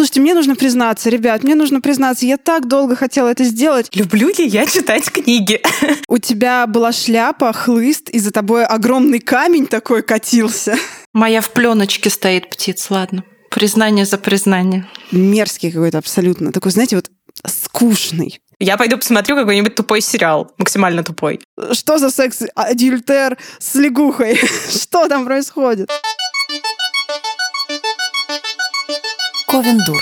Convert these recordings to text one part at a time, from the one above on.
Слушайте, мне нужно признаться, ребят, мне нужно признаться, я так долго хотела это сделать. Люблю ли я читать книги? У тебя была шляпа, хлыст, и за тобой огромный камень такой катился. Моя в пленочке стоит птиц, ладно. Признание за признание. Мерзкий какой-то абсолютно. Такой, знаете, вот скучный. Я пойду посмотрю какой-нибудь тупой сериал, максимально тупой. Что за секс-адюльтер с лягухой? Что там происходит? Ковендур.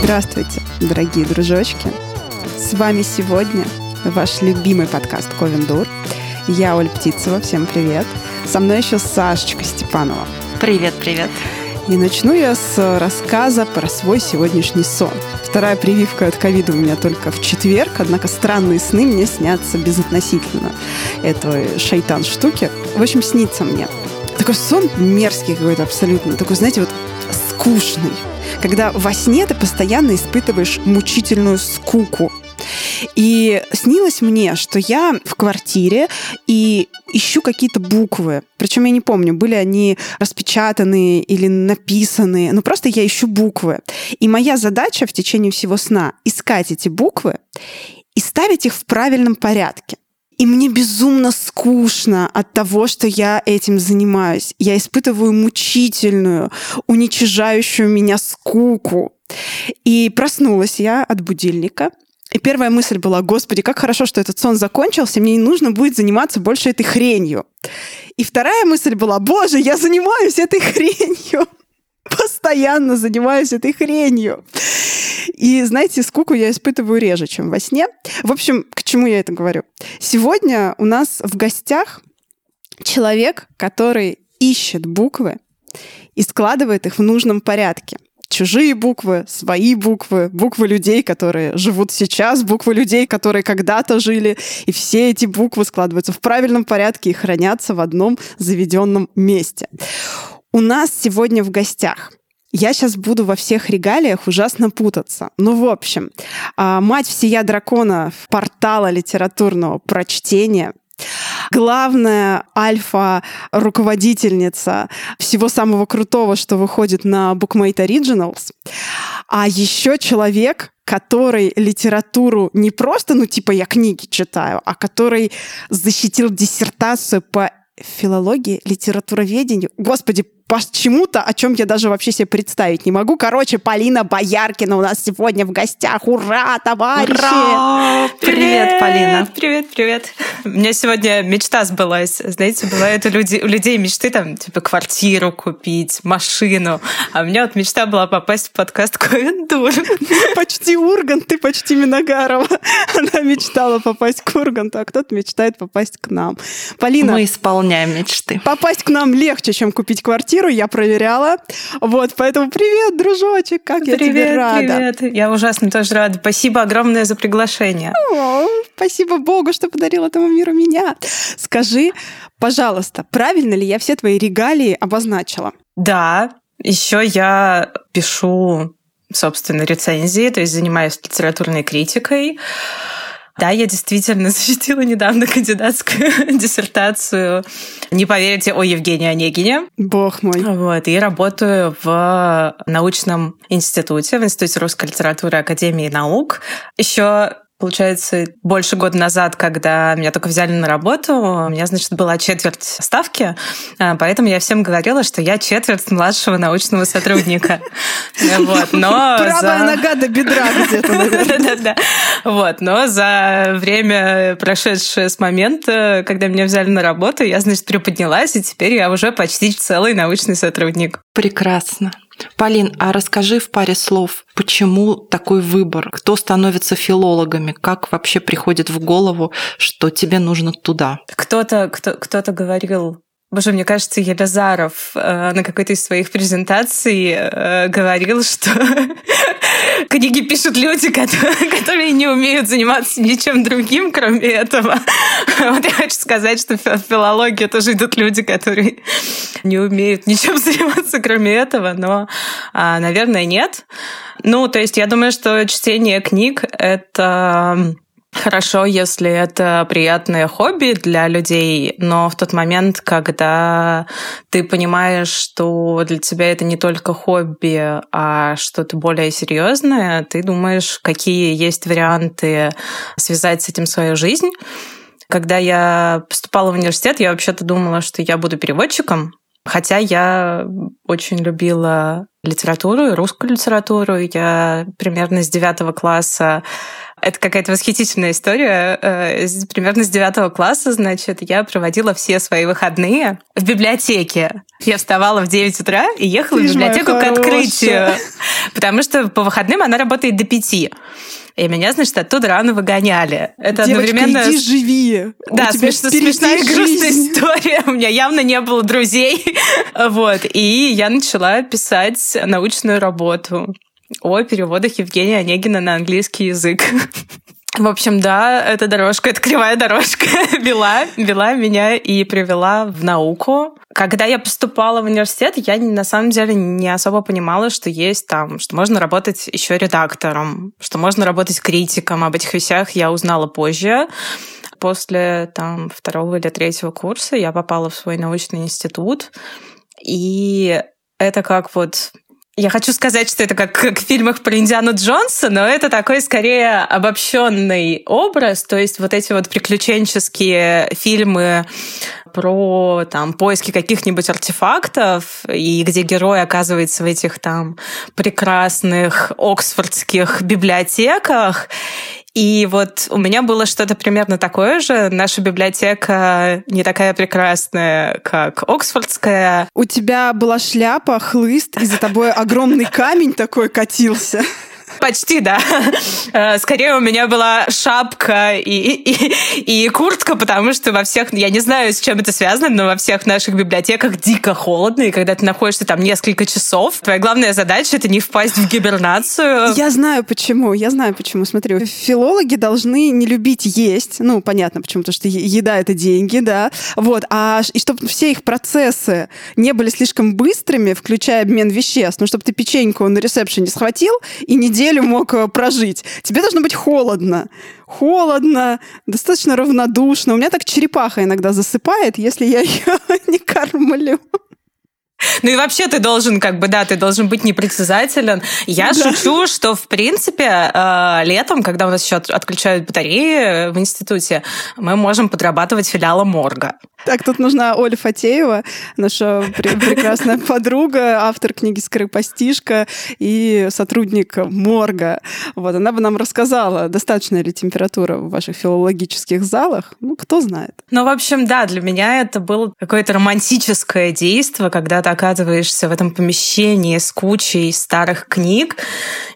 Здравствуйте, дорогие дружочки. С вами сегодня ваш любимый подкаст Ковендур. Я Оль Птицева, всем привет. Со мной еще Сашечка Степанова. Привет, привет. И начну я с рассказа про свой сегодняшний сон. Вторая прививка от ковида у меня только в четверг, однако странные сны мне снятся безотносительно этого шайтан штуки. В общем, снится мне. Такой сон мерзкий какой-то абсолютно. Такой, знаете, вот скучный. Когда во сне ты постоянно испытываешь мучительную скуку. И снилось мне, что я в квартире и ищу какие-то буквы. Причем я не помню, были они распечатаны или написаны. Ну, просто я ищу буквы. И моя задача в течение всего сна — искать эти буквы и ставить их в правильном порядке. И мне безумно скучно от того, что я этим занимаюсь. Я испытываю мучительную, уничижающую меня скуку. И проснулась я от будильника — и первая мысль была, господи, как хорошо, что этот сон закончился, мне не нужно будет заниматься больше этой хренью. И вторая мысль была, боже, я занимаюсь этой хренью. Постоянно занимаюсь этой хренью. И, знаете, скуку я испытываю реже, чем во сне. В общем, к чему я это говорю? Сегодня у нас в гостях человек, который ищет буквы и складывает их в нужном порядке чужие буквы, свои буквы, буквы людей, которые живут сейчас, буквы людей, которые когда-то жили. И все эти буквы складываются в правильном порядке и хранятся в одном заведенном месте. У нас сегодня в гостях я сейчас буду во всех регалиях ужасно путаться. Ну, в общем, а, мать всея дракона портала литературного прочтения, главная альфа-руководительница всего самого крутого, что выходит на Bookmate Originals. А еще человек, который литературу не просто, ну, типа, я книги читаю, а который защитил диссертацию по филологии, литературоведению. Господи, почему-то, о чем я даже вообще себе представить не могу. Короче, Полина Бояркина у нас сегодня в гостях. Ура, товарищи! Ура! Привет, привет, Полина. Привет, привет. У меня сегодня мечта сбылась. Знаете, бывает у людей, у людей мечты там, типа, квартиру купить, машину. А у меня вот мечта была попасть в подкаст Ковендур. Почти Ургант, ты почти Миногарова. Она мечтала попасть к Урганту, а кто-то мечтает попасть к нам. Полина... Мы исполняем мечты. Попасть к нам легче, чем купить квартиру квартиру, я проверяла. Вот, поэтому привет, дружочек, как привет, я тебе рада. Привет, я ужасно тоже рада. Спасибо огромное за приглашение. О, спасибо Богу, что подарил этому миру меня. Скажи, пожалуйста, правильно ли я все твои регалии обозначила? Да, еще я пишу собственно, рецензии, то есть занимаюсь литературной критикой. Да, я действительно защитила недавно кандидатскую диссертацию, не поверите, о Евгении Онегине. Бог мой. Вот, и работаю в научном институте, в Институте русской литературы Академии наук. Еще Получается, больше года назад, когда меня только взяли на работу, у меня, значит, была четверть ставки, а, поэтому я всем говорила, что я четверть младшего научного сотрудника. Вот, но Правая нога до бедра где-то. Вот, но за время, прошедшее с момента, когда меня взяли на работу, я, значит, приподнялась, и теперь я уже почти целый научный сотрудник. Прекрасно. Полин, а расскажи в паре слов, почему такой выбор? Кто становится филологами? Как вообще приходит в голову, что тебе нужно туда? Кто-то кто, кто говорил Боже, мне кажется, Елизаров э, на какой-то из своих презентаций э, говорил, что книги пишут люди, которые, не умеют заниматься ничем другим, кроме этого. Вот я хочу сказать, что в филологии тоже идут люди, которые не умеют ничем заниматься, кроме этого, но, а, наверное, нет. Ну, то есть я думаю, что чтение книг — это хорошо, если это приятное хобби для людей, но в тот момент, когда ты понимаешь, что для тебя это не только хобби, а что-то более серьезное, ты думаешь, какие есть варианты связать с этим свою жизнь. Когда я поступала в университет, я вообще-то думала, что я буду переводчиком, Хотя я очень любила литературу, русскую литературу. Я примерно с девятого класса это какая-то восхитительная история. Э, примерно с девятого класса, значит, я проводила все свои выходные в библиотеке. Я вставала в 9 утра и ехала Ты в библиотеку к открытию. Потому что по выходным она работает до пяти. И меня, значит, оттуда рано выгоняли. Это Девочка, одновременно... иди живи. Да, смешно, смешная и грустная история. У меня явно не было друзей. вот. И я начала писать научную работу о переводах Евгения Онегина на английский язык. В общем, да, эта дорожка, эта кривая дорожка вела, вела меня и привела в науку. Когда я поступала в университет, я на самом деле не особо понимала, что есть там, что можно работать еще редактором, что можно работать критиком. Об этих вещах я узнала позже. После там второго или третьего курса я попала в свой научный институт, и это как вот я хочу сказать, что это как, как в фильмах про Индиану Джонса, но это такой скорее обобщенный образ, то есть вот эти вот приключенческие фильмы про там поиски каких-нибудь артефактов, и где герой оказывается в этих там прекрасных оксфордских библиотеках, и вот у меня было что-то примерно такое же. Наша библиотека не такая прекрасная, как Оксфордская. У тебя была шляпа, хлыст, и за тобой огромный камень такой катился. Почти, да. Э, скорее у меня была шапка и, и, и куртка, потому что во всех, я не знаю, с чем это связано, но во всех наших библиотеках дико холодно, и когда ты находишься там несколько часов, твоя главная задача — это не впасть в гибернацию. Я знаю почему, я знаю почему. Смотри, филологи должны не любить есть, ну, понятно почему, потому что еда — это деньги, да, вот, а и чтобы все их процессы не были слишком быстрыми, включая обмен веществ, ну, чтобы ты печеньку на ресепшене схватил и не неделю мог э, прожить. Тебе должно быть холодно. Холодно, достаточно равнодушно. У меня так черепаха иногда засыпает, если я ее не кормлю. Ну и вообще ты должен, как бы, да, ты должен быть непритязателен. Я да. шучу, что, в принципе, э, летом, когда у нас еще отключают батареи в институте, мы можем подрабатывать филиалом морга. Так, тут нужна Оля Фатеева, наша прекрасная подруга, автор книги «Скоропостижка» и сотрудник морга. Вот, она бы нам рассказала, достаточная ли температура в ваших филологических залах. Ну, кто знает. Ну, в общем, да, для меня это было какое-то романтическое действие, когда ты оказываешься в этом помещении с кучей старых книг,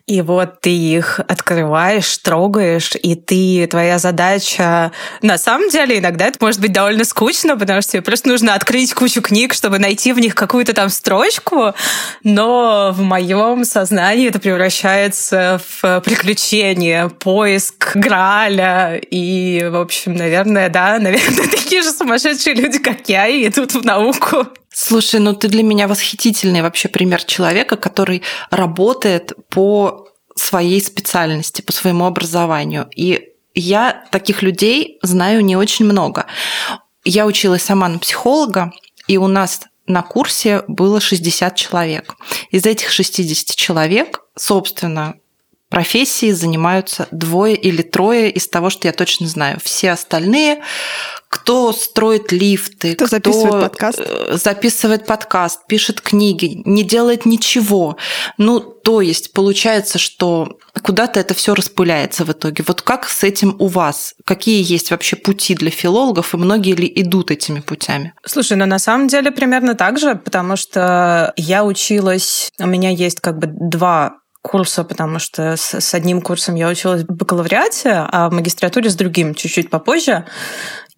и вот ты их открываешь, трогаешь, и ты, твоя задача... На самом деле, иногда это может быть довольно скучно, потому что тебе просто нужно открыть кучу книг, чтобы найти в них какую-то там строчку, но в моем сознании это превращается в приключение, поиск Граля, и, в общем, наверное, да, наверное, такие же сумасшедшие люди, как я, и идут в науку. Слушай, ну ты для меня восхитительный вообще пример человека, который работает по своей специальности, по своему образованию. И я таких людей знаю не очень много. Я училась сама на психолога, и у нас на курсе было 60 человек. Из этих 60 человек, собственно, профессии занимаются двое или трое из того, что я точно знаю. Все остальные кто строит лифты, кто, кто записывает подкаст, э, записывает подкаст, пишет книги, не делает ничего. Ну, то есть получается, что куда-то это все распыляется в итоге. Вот как с этим у вас? Какие есть вообще пути для филологов и многие ли идут этими путями? Слушай, ну на самом деле примерно так же, потому что я училась, у меня есть как бы два курса, потому что с, с одним курсом я училась в бакалавриате, а в магистратуре с другим чуть-чуть попозже.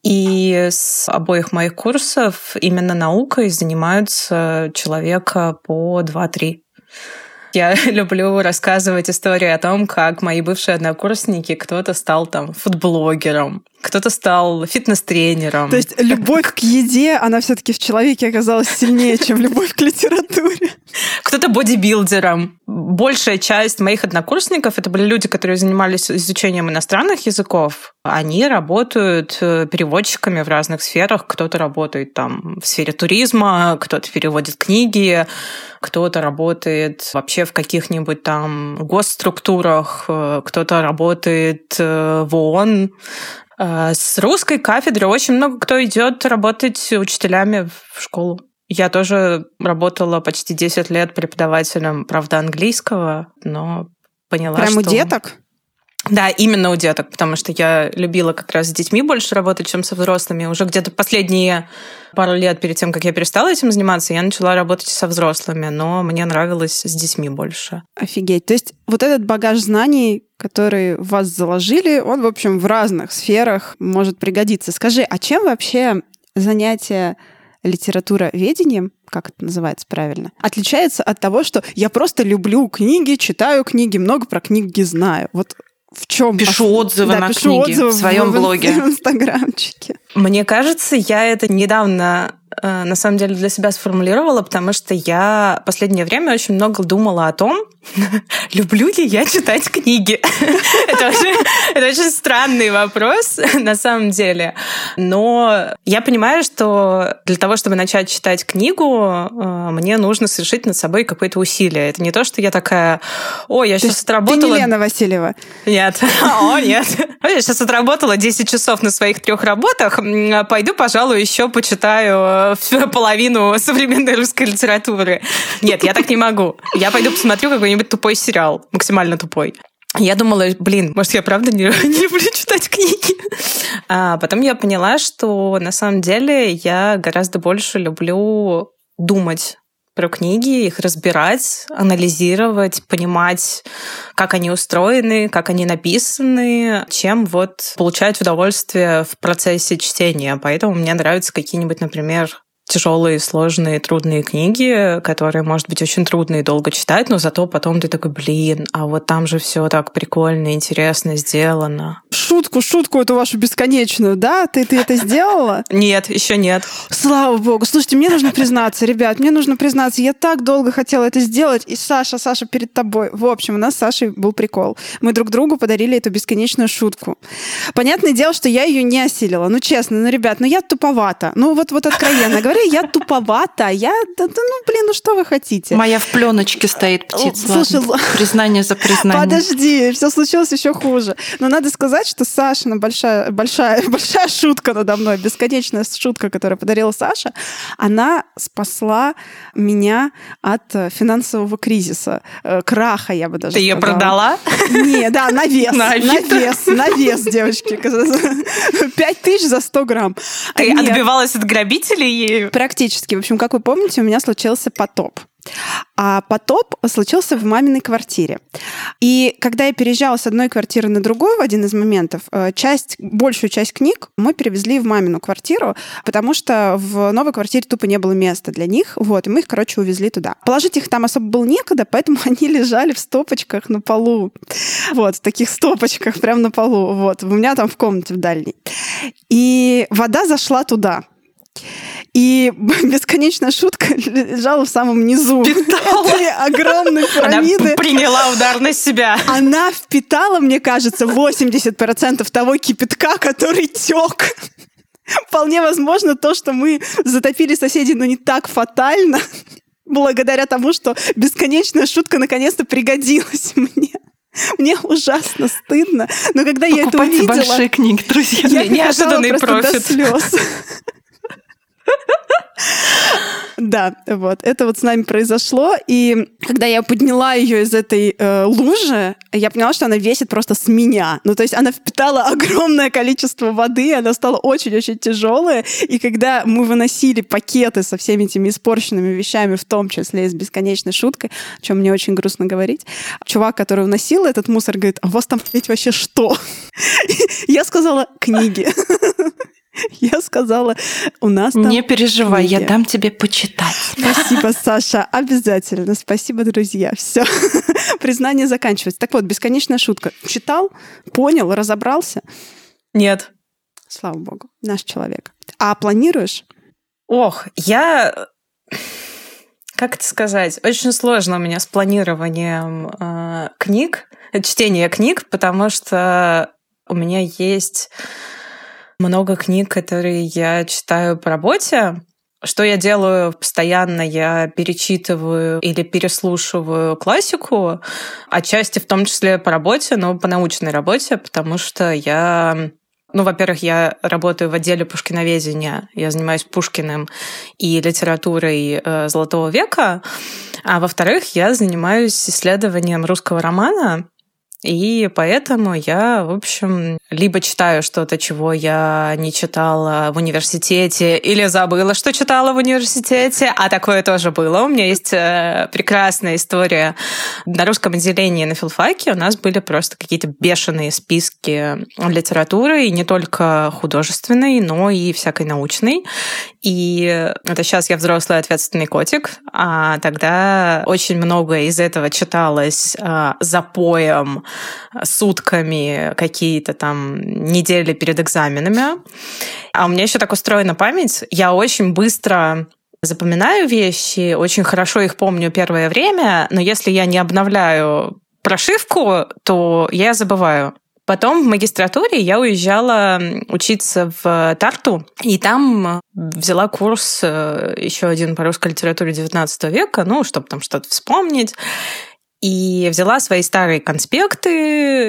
И с обоих моих курсов именно наукой занимаются человека по 2-3. Я люблю рассказывать истории о том, как мои бывшие однокурсники, кто-то стал там фудблогером, кто-то стал фитнес-тренером. То есть любовь к еде, она все таки в человеке оказалась сильнее, чем любовь к литературе. Кто-то бодибилдером. большая часть моих однокурсников это были люди, которые занимались изучением иностранных языков. Они работают э, переводчиками в разных сферах. Кто-то работает там в сфере туризма, кто-то переводит книги, кто-то работает вообще в каких-нибудь там госструктурах, э, кто-то работает э, в ООН. С русской кафедры очень много кто идет работать учителями в школу. Я тоже работала почти 10 лет преподавателем, правда, английского, но поняла, Прям что... у деток? Да, именно у деток, потому что я любила как раз с детьми больше работать, чем со взрослыми. Уже где-то последние пару лет перед тем, как я перестала этим заниматься, я начала работать со взрослыми, но мне нравилось с детьми больше. Офигеть. То есть вот этот багаж знаний, который в вас заложили, он, в общем, в разных сферах может пригодиться. Скажи, а чем вообще занятие литература ведением, как это называется правильно, отличается от того, что я просто люблю книги, читаю книги, много про книги знаю. Вот в чем? Пишу отзывы да, на пишу книги отзывы в своем в, блоге. В инстаграмчике. Мне кажется, я это недавно на самом деле для себя сформулировала, потому что я последнее время очень много думала о том, люблю ли я читать книги. это, очень, это очень странный вопрос на самом деле. Но я понимаю, что для того, чтобы начать читать книгу, э, мне нужно совершить над собой какое-то усилие. Это не то, что я такая, о, я сейчас отработала... Ты не Лена Васильева. Нет. О, нет. Я сейчас отработала 10 часов на своих трех работах. Пойду, пожалуй, еще почитаю э, половину современной русской литературы. Нет, я так не могу. Я пойду посмотрю какой-нибудь тупой сериал, максимально тупой. Я думала, блин, может, я правда не, не люблю читать книги. А потом я поняла, что на самом деле я гораздо больше люблю думать про книги, их разбирать, анализировать, понимать, как они устроены, как они написаны, чем вот получать удовольствие в процессе чтения. Поэтому мне нравятся какие-нибудь, например, тяжелые, сложные, трудные книги, которые, может быть, очень трудно и долго читать, но зато потом ты такой, блин, а вот там же все так прикольно, интересно сделано. Шутку, шутку эту вашу бесконечную, да? Ты, ты это сделала? Нет, еще нет. Слава богу. Слушайте, мне нужно признаться, ребят, мне нужно признаться, я так долго хотела это сделать, и Саша, Саша перед тобой. В общем, у нас с Сашей был прикол. Мы друг другу подарили эту бесконечную шутку. Понятное дело, что я ее не осилила. Ну, честно, ну, ребят, ну я туповата. Ну, вот, вот откровенно говоря, я туповата. Я, да, да, ну, блин, ну что вы хотите? Моя в пленочке стоит птица. Слушай, Ладно. признание за признание. Подожди, все случилось еще хуже. Но надо сказать, что Сашина большая, большая, большая шутка надо мной, бесконечная шутка, которую подарила Саша, она спасла меня от финансового кризиса, э, краха, я бы даже Ты ее продала? Не, да, на вес. На На вес, на вес, девочки. Пять тысяч за 100 грамм. Ты Нет. отбивалась от грабителей Практически. В общем, как вы помните, у меня случился потоп. А потоп случился в маминой квартире. И когда я переезжала с одной квартиры на другую в один из моментов, э, часть, большую часть книг мы перевезли в мамину квартиру, потому что в новой квартире тупо не было места для них. Вот, и мы их, короче, увезли туда. Положить их там особо было некогда, поэтому они лежали в стопочках на полу. Вот, в таких стопочках прямо на полу. Вот, у меня там в комнате в дальней. И вода зашла туда. И бесконечная шутка лежала в самом низу этой огромной пирамиды. Она приняла удар на себя. Она впитала, мне кажется, 80% того кипятка, который тек. Вполне возможно, то, что мы затопили соседей, но не так фатально, благодаря тому, что бесконечная шутка наконец-то пригодилась мне. Мне ужасно стыдно, но когда я это Покупайте увидела... большие книги, друзья. Я Неожиданный профит. до слез. Да, вот. Это вот с нами произошло. И когда я подняла ее из этой э, лужи, я поняла, что она весит просто с меня. Ну, то есть она впитала огромное количество воды, она стала очень-очень тяжелая. И когда мы выносили пакеты со всеми этими испорченными вещами, в том числе и с бесконечной шуткой, о чем мне очень грустно говорить, чувак, который уносил этот мусор, говорит, а у вас там, блядь, вообще что? Я сказала, книги. Я сказала, у нас там Не переживай, я книги. дам тебе почитать. Спасибо, Саша. Обязательно. Спасибо, друзья. Все. Признание заканчивается. Так вот, бесконечная шутка. Читал, понял, разобрался. Нет. Слава богу, наш человек. А планируешь? Ох, я... как это сказать, очень сложно у меня с планированием э, книг, чтения книг, потому что у меня есть много книг, которые я читаю по работе, что я делаю постоянно? Я перечитываю или переслушиваю классику, отчасти в том числе по работе, но по научной работе, потому что я ну, во-первых, я работаю в отделе пушкиноведения, я занимаюсь Пушкиным и литературой э, Золотого века, а во-вторых, я занимаюсь исследованием русского романа, и поэтому я, в общем, либо читаю что-то, чего я не читала в университете, или забыла, что читала в университете, а такое тоже было. У меня есть э, прекрасная история. На русском отделении на филфаке у нас были просто какие-то бешеные списки литературы, и не только художественной, но и всякой научной. И это сейчас я взрослый ответственный котик, а тогда очень многое из этого читалось э, запоем, сутками какие-то там недели перед экзаменами. А у меня еще так устроена память. Я очень быстро запоминаю вещи, очень хорошо их помню первое время, но если я не обновляю прошивку, то я забываю. Потом в магистратуре я уезжала учиться в Тарту, и там взяла курс э, еще один по русской литературе XIX века, ну, чтобы там что-то вспомнить. И взяла свои старые конспекты,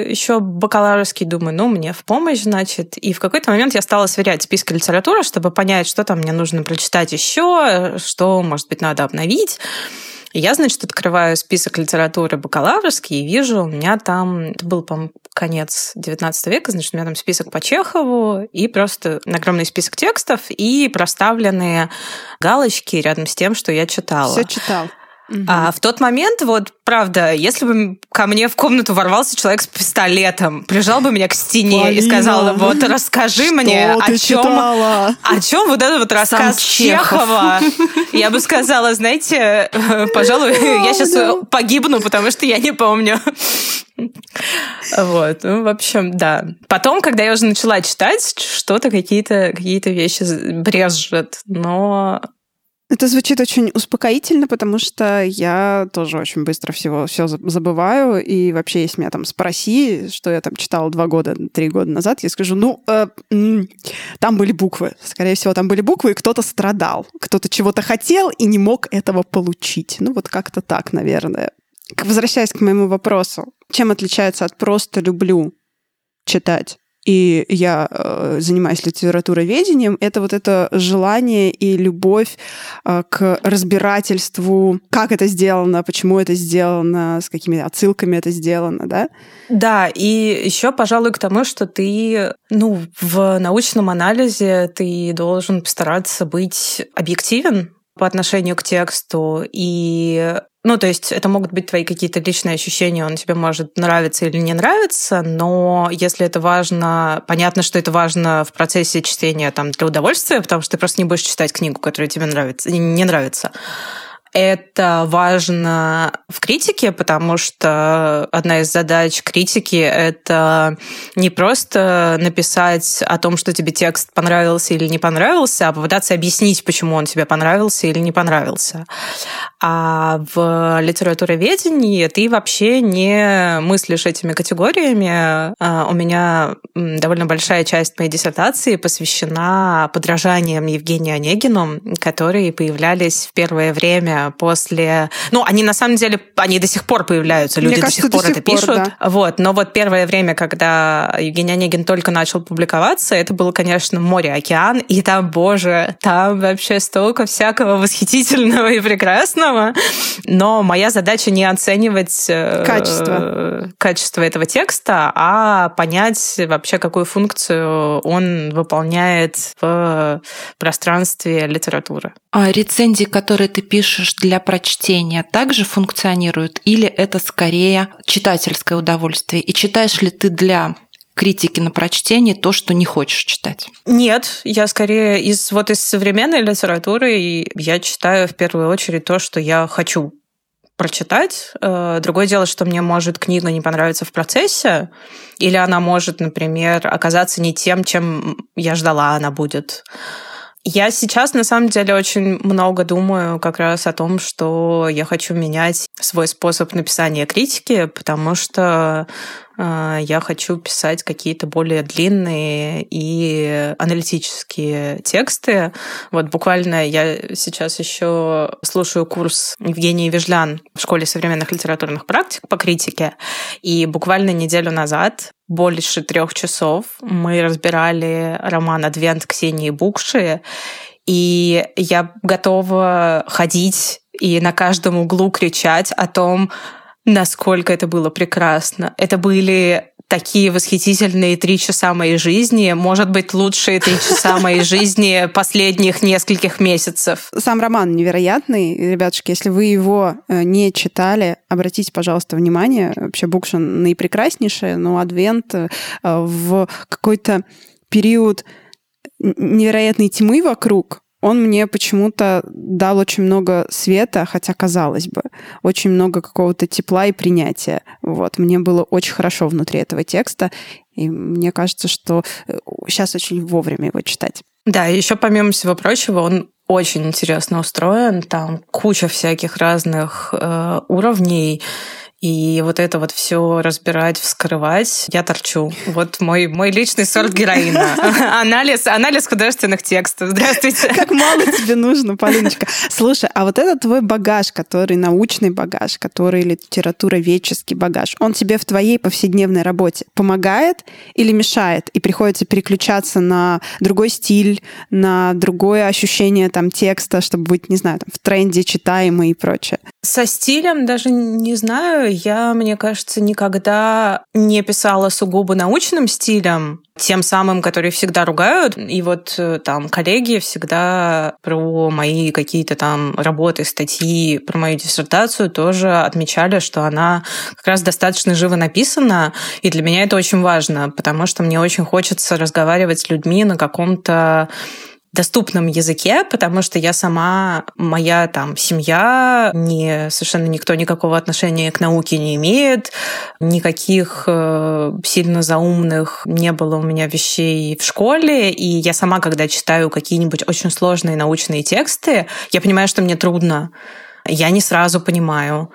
еще бакалаврские, думаю, ну, мне в помощь, значит. И в какой-то момент я стала сверять списки литературы, чтобы понять, что там мне нужно прочитать еще, что, может быть, надо обновить. И я, значит, открываю список литературы бакалаврский и вижу, у меня там, это был, по конец 19 века, значит, у меня там список по Чехову и просто огромный список текстов и проставленные галочки рядом с тем, что я читала. Все читал. Угу. А в тот момент, вот, правда, если бы ко мне в комнату ворвался человек с пистолетом, прижал бы меня к стене Полина, и сказал, вот, расскажи мне, о чем, о чем вот этот вот рассказ Чехова. Я бы сказала, знаете, пожалуй, я сейчас погибну, потому что я не помню. Вот, ну, в общем, да. Потом, когда я уже начала читать, что-то какие-то какие вещи брежет, но это звучит очень успокоительно, потому что я тоже очень быстро всего все забываю. И вообще, если меня там спроси, что я там читала два года, три года назад, я скажу, ну, э, там были буквы. Скорее всего, там были буквы, и кто-то страдал. Кто-то чего-то хотел и не мог этого получить. Ну, вот как-то так, наверное. Возвращаясь к моему вопросу, чем отличается от просто люблю читать? И я э, занимаюсь литературоведением, это вот это желание и любовь э, к разбирательству, как это сделано, почему это сделано, с какими отсылками это сделано, да? Да, и еще, пожалуй, к тому, что ты, ну, в научном анализе ты должен постараться быть объективен по отношению к тексту и ну, то есть это могут быть твои какие-то личные ощущения, он тебе может нравиться или не нравиться, но если это важно, понятно, что это важно в процессе чтения там, для удовольствия, потому что ты просто не будешь читать книгу, которая тебе нравится, не нравится. Это важно в критике, потому что одна из задач критики — это не просто написать о том, что тебе текст понравился или не понравился, а попытаться объяснить, почему он тебе понравился или не понравился. А в литературоведении ты вообще не мыслишь этими категориями. А, у меня довольно большая часть моей диссертации посвящена подражаниям Евгению Онегину, которые появлялись в первое время после... Ну, они на самом деле, они до сих пор появляются, люди кажется, до сих пор до сих это пор, пишут. Да. Вот, но вот первое время, когда Евгений Онегин только начал публиковаться, это было, конечно, море, океан, и там, боже, там вообще столько всякого восхитительного и прекрасного. Но моя задача не оценивать э, качество, качество этого текста, а понять вообще, какую функцию он выполняет в пространстве литературы. А рецензии, которые ты пишешь для прочтения также функционируют или это скорее читательское удовольствие? И читаешь ли ты для критики на прочтение то, что не хочешь читать? Нет, я скорее из вот из современной литературы и я читаю в первую очередь то, что я хочу прочитать. Э, другое дело, что мне может книга не понравиться в процессе, или она может, например, оказаться не тем, чем я ждала она будет. Я сейчас, на самом деле, очень много думаю как раз о том, что я хочу менять свой способ написания критики, потому что э, я хочу писать какие-то более длинные и аналитические тексты. Вот буквально я сейчас еще слушаю курс Евгении Вежлян в школе современных литературных практик по критике, и буквально неделю назад больше трех часов мы разбирали роман «Адвент» Ксении Букши, и я готова ходить и на каждом углу кричать о том, насколько это было прекрасно. Это были такие восхитительные три часа моей жизни, может быть, лучшие три часа моей жизни последних нескольких месяцев. Сам роман невероятный. Ребятушки, если вы его э, не читали, обратите, пожалуйста, внимание. Вообще Букшин наипрекраснейшая, но Адвент э, в какой-то период невероятной тьмы вокруг, он мне почему-то дал очень много света, хотя, казалось бы, очень много какого-то тепла и принятия. Вот. Мне было очень хорошо внутри этого текста, и мне кажется, что сейчас э, очень вовремя его читать. Да, еще помимо всего прочего, он очень интересно устроен, там куча всяких разных э, уровней, и вот это вот все разбирать, вскрывать, я торчу. Вот мой, мой личный сорт героина. Анализ, анализ художественных текстов. Здравствуйте. Как мало тебе нужно, Полиночка. Слушай, а вот это твой багаж, который научный багаж, который литературоведческий багаж, он тебе в твоей повседневной работе помогает или мешает? И приходится переключаться на другой стиль, на другое ощущение там текста, чтобы быть, не знаю, там, в тренде читаемый и прочее? Со стилем даже не знаю. Я, мне кажется, никогда не писала сугубо научным стилем, тем самым, который всегда ругают. И вот э, там коллеги всегда про мои какие-то там работы, статьи, про мою диссертацию тоже отмечали, что она как раз достаточно живо написана. И для меня это очень важно, потому что мне очень хочется разговаривать с людьми на каком-то доступном языке, потому что я сама, моя там семья, не, совершенно никто никакого отношения к науке не имеет, никаких э, сильно заумных не было у меня вещей в школе, и я сама, когда читаю какие-нибудь очень сложные научные тексты, я понимаю, что мне трудно, я не сразу понимаю.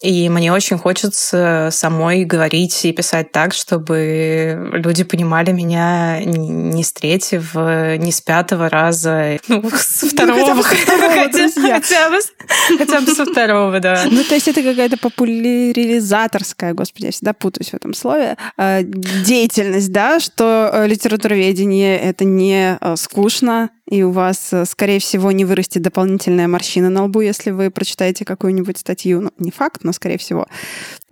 И мне очень хочется самой говорить и писать так, чтобы люди понимали меня не с третьего, не с пятого раза, ну, с ну, второго, ну, хотя, хотя, бы, хотя бы со второго, да. Ну, то есть это какая-то популяризаторская, господи, я всегда путаюсь в этом слове, э, деятельность, да, что э, литературоведение — это не э, скучно, и у вас, скорее всего, не вырастет дополнительная морщина на лбу, если вы прочитаете какую-нибудь статью. Ну, не факт, но, скорее всего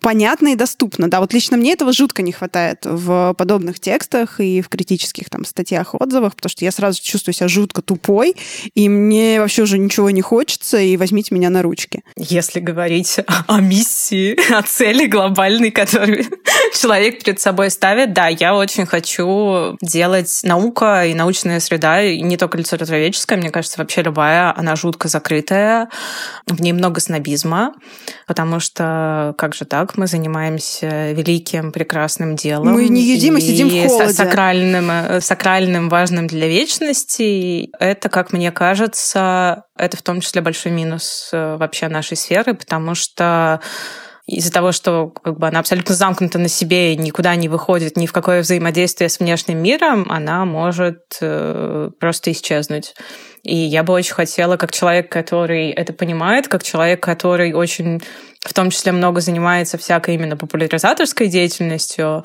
понятно и доступно. Да, вот лично мне этого жутко не хватает в подобных текстах и в критических там статьях, отзывах, потому что я сразу чувствую себя жутко тупой, и мне вообще уже ничего не хочется, и возьмите меня на ручки. Если говорить о миссии, о цели глобальной, которую человек перед собой ставит, да, я очень хочу делать наука и научная среда, и не только литературоведческая, мне кажется, вообще любая, она жутко закрытая, в ней много снобизма, потому что как же так, мы занимаемся великим, прекрасным делом. Мы не едим и, сидим в холоде. Сакральным, э, сакральным, важным для вечности. Это, как мне кажется, это в том числе большой минус э, вообще нашей сферы, потому что из-за того, что как бы, она абсолютно замкнута на себе и никуда не выходит ни в какое взаимодействие с внешним миром, она может э, просто исчезнуть. И я бы очень хотела, как человек, который это понимает, как человек, который очень в том числе много занимается всякой именно популяризаторской деятельностью,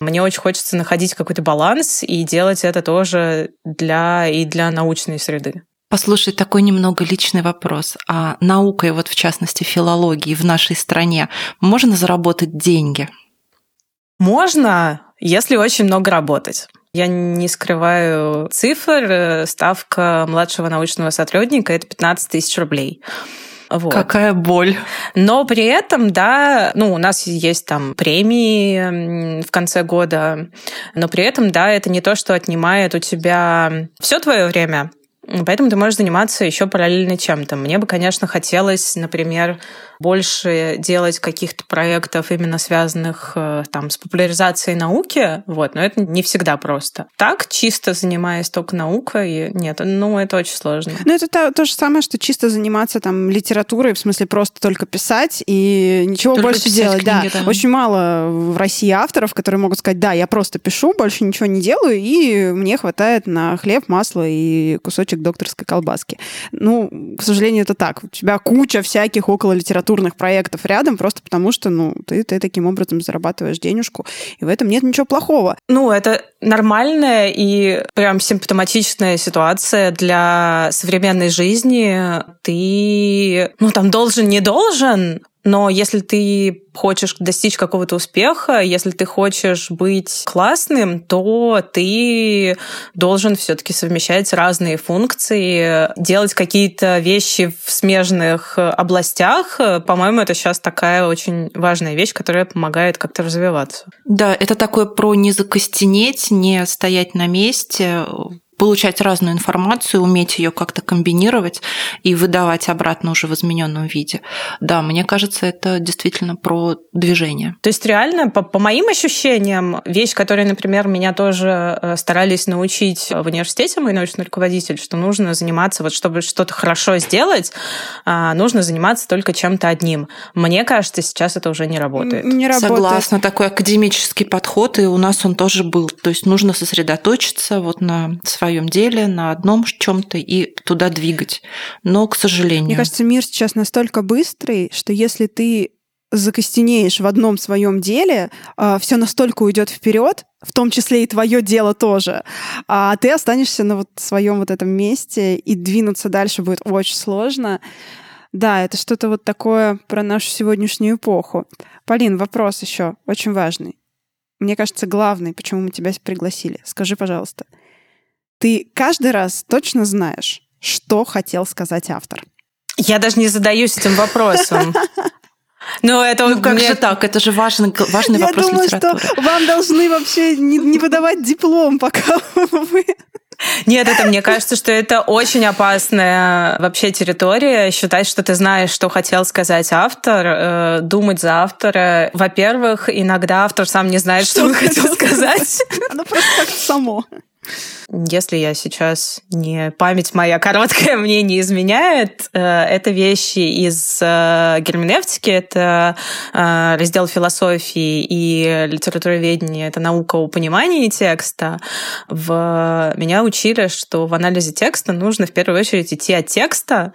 мне очень хочется находить какой-то баланс и делать это тоже для и для научной среды. Послушай, такой немного личный вопрос. А наукой, вот в частности филологии в нашей стране, можно заработать деньги? Можно, если очень много работать. Я не скрываю цифр. Ставка младшего научного сотрудника – это 15 тысяч рублей. Вот. Какая боль. Но при этом, да, ну, у нас есть там премии в конце года, но при этом, да, это не то, что отнимает у тебя все твое время, Поэтому ты можешь заниматься еще параллельно чем-то. Мне бы, конечно, хотелось, например, больше делать каких-то проектов, именно связанных э, там, с популяризацией науки, вот, но это не всегда просто. Так, чисто занимаясь только наукой, нет, ну, это очень сложно. Ну, это то, то же самое, что чисто заниматься там литературой, в смысле просто только писать и ничего только больше делать. Книги, да. да, очень мало в России авторов, которые могут сказать, да, я просто пишу, больше ничего не делаю, и мне хватает на хлеб, масло и кусочек докторской колбаски. Ну, к сожалению, это так. У тебя куча всяких около литературных проектов рядом, просто потому что, ну, ты, ты таким образом зарабатываешь денежку, и в этом нет ничего плохого. Ну, это нормальная и прям симптоматичная ситуация для современной жизни. Ты, ну, там, должен, не должен, но если ты хочешь достичь какого-то успеха, если ты хочешь быть классным, то ты должен все-таки совмещать разные функции, делать какие-то вещи в смежных областях. По-моему, это сейчас такая очень важная вещь, которая помогает как-то развиваться. Да, это такое про не закостенеть, не стоять на месте, получать разную информацию, уметь ее как-то комбинировать и выдавать обратно уже в измененном виде. Да, мне кажется, это действительно про движение. То есть реально, по, по моим ощущениям, вещь, которая, например, меня тоже э, старались научить в университете, мой научный руководитель, что нужно заниматься, вот чтобы что-то хорошо сделать, а, нужно заниматься только чем-то одним. Мне кажется, сейчас это уже не работает. Не работает. Согласна, такой академический подход, и у нас он тоже был. То есть нужно сосредоточиться вот на своей своем деле, на одном чем-то и туда двигать. Но, к сожалению... Мне кажется, мир сейчас настолько быстрый, что если ты закостенеешь в одном своем деле, а, все настолько уйдет вперед, в том числе и твое дело тоже, а ты останешься на вот своем вот этом месте, и двинуться дальше будет очень сложно. Да, это что-то вот такое про нашу сегодняшнюю эпоху. Полин, вопрос еще очень важный. Мне кажется, главный, почему мы тебя пригласили. Скажи, пожалуйста, ты каждый раз точно знаешь, что хотел сказать автор. Я даже не задаюсь этим вопросом. Ну, это ну, как мне... же так? Это же важный, важный Я вопрос думаю, литературы. Что вам должны вообще не, не выдавать диплом, пока вы нет, это мне кажется, что это очень опасная вообще территория. Считать, что ты знаешь, что хотел сказать автор, э, думать за автора. Во-первых, иногда автор сам не знает, что, что он хотел сказать. Оно просто как-то само. Если я сейчас не память моя короткая мне не изменяет, э, это вещи из э, герменевтики, это э, раздел философии и литературоведения, это наука о понимании текста. В... Меня учили, что в анализе текста нужно в первую очередь идти от текста,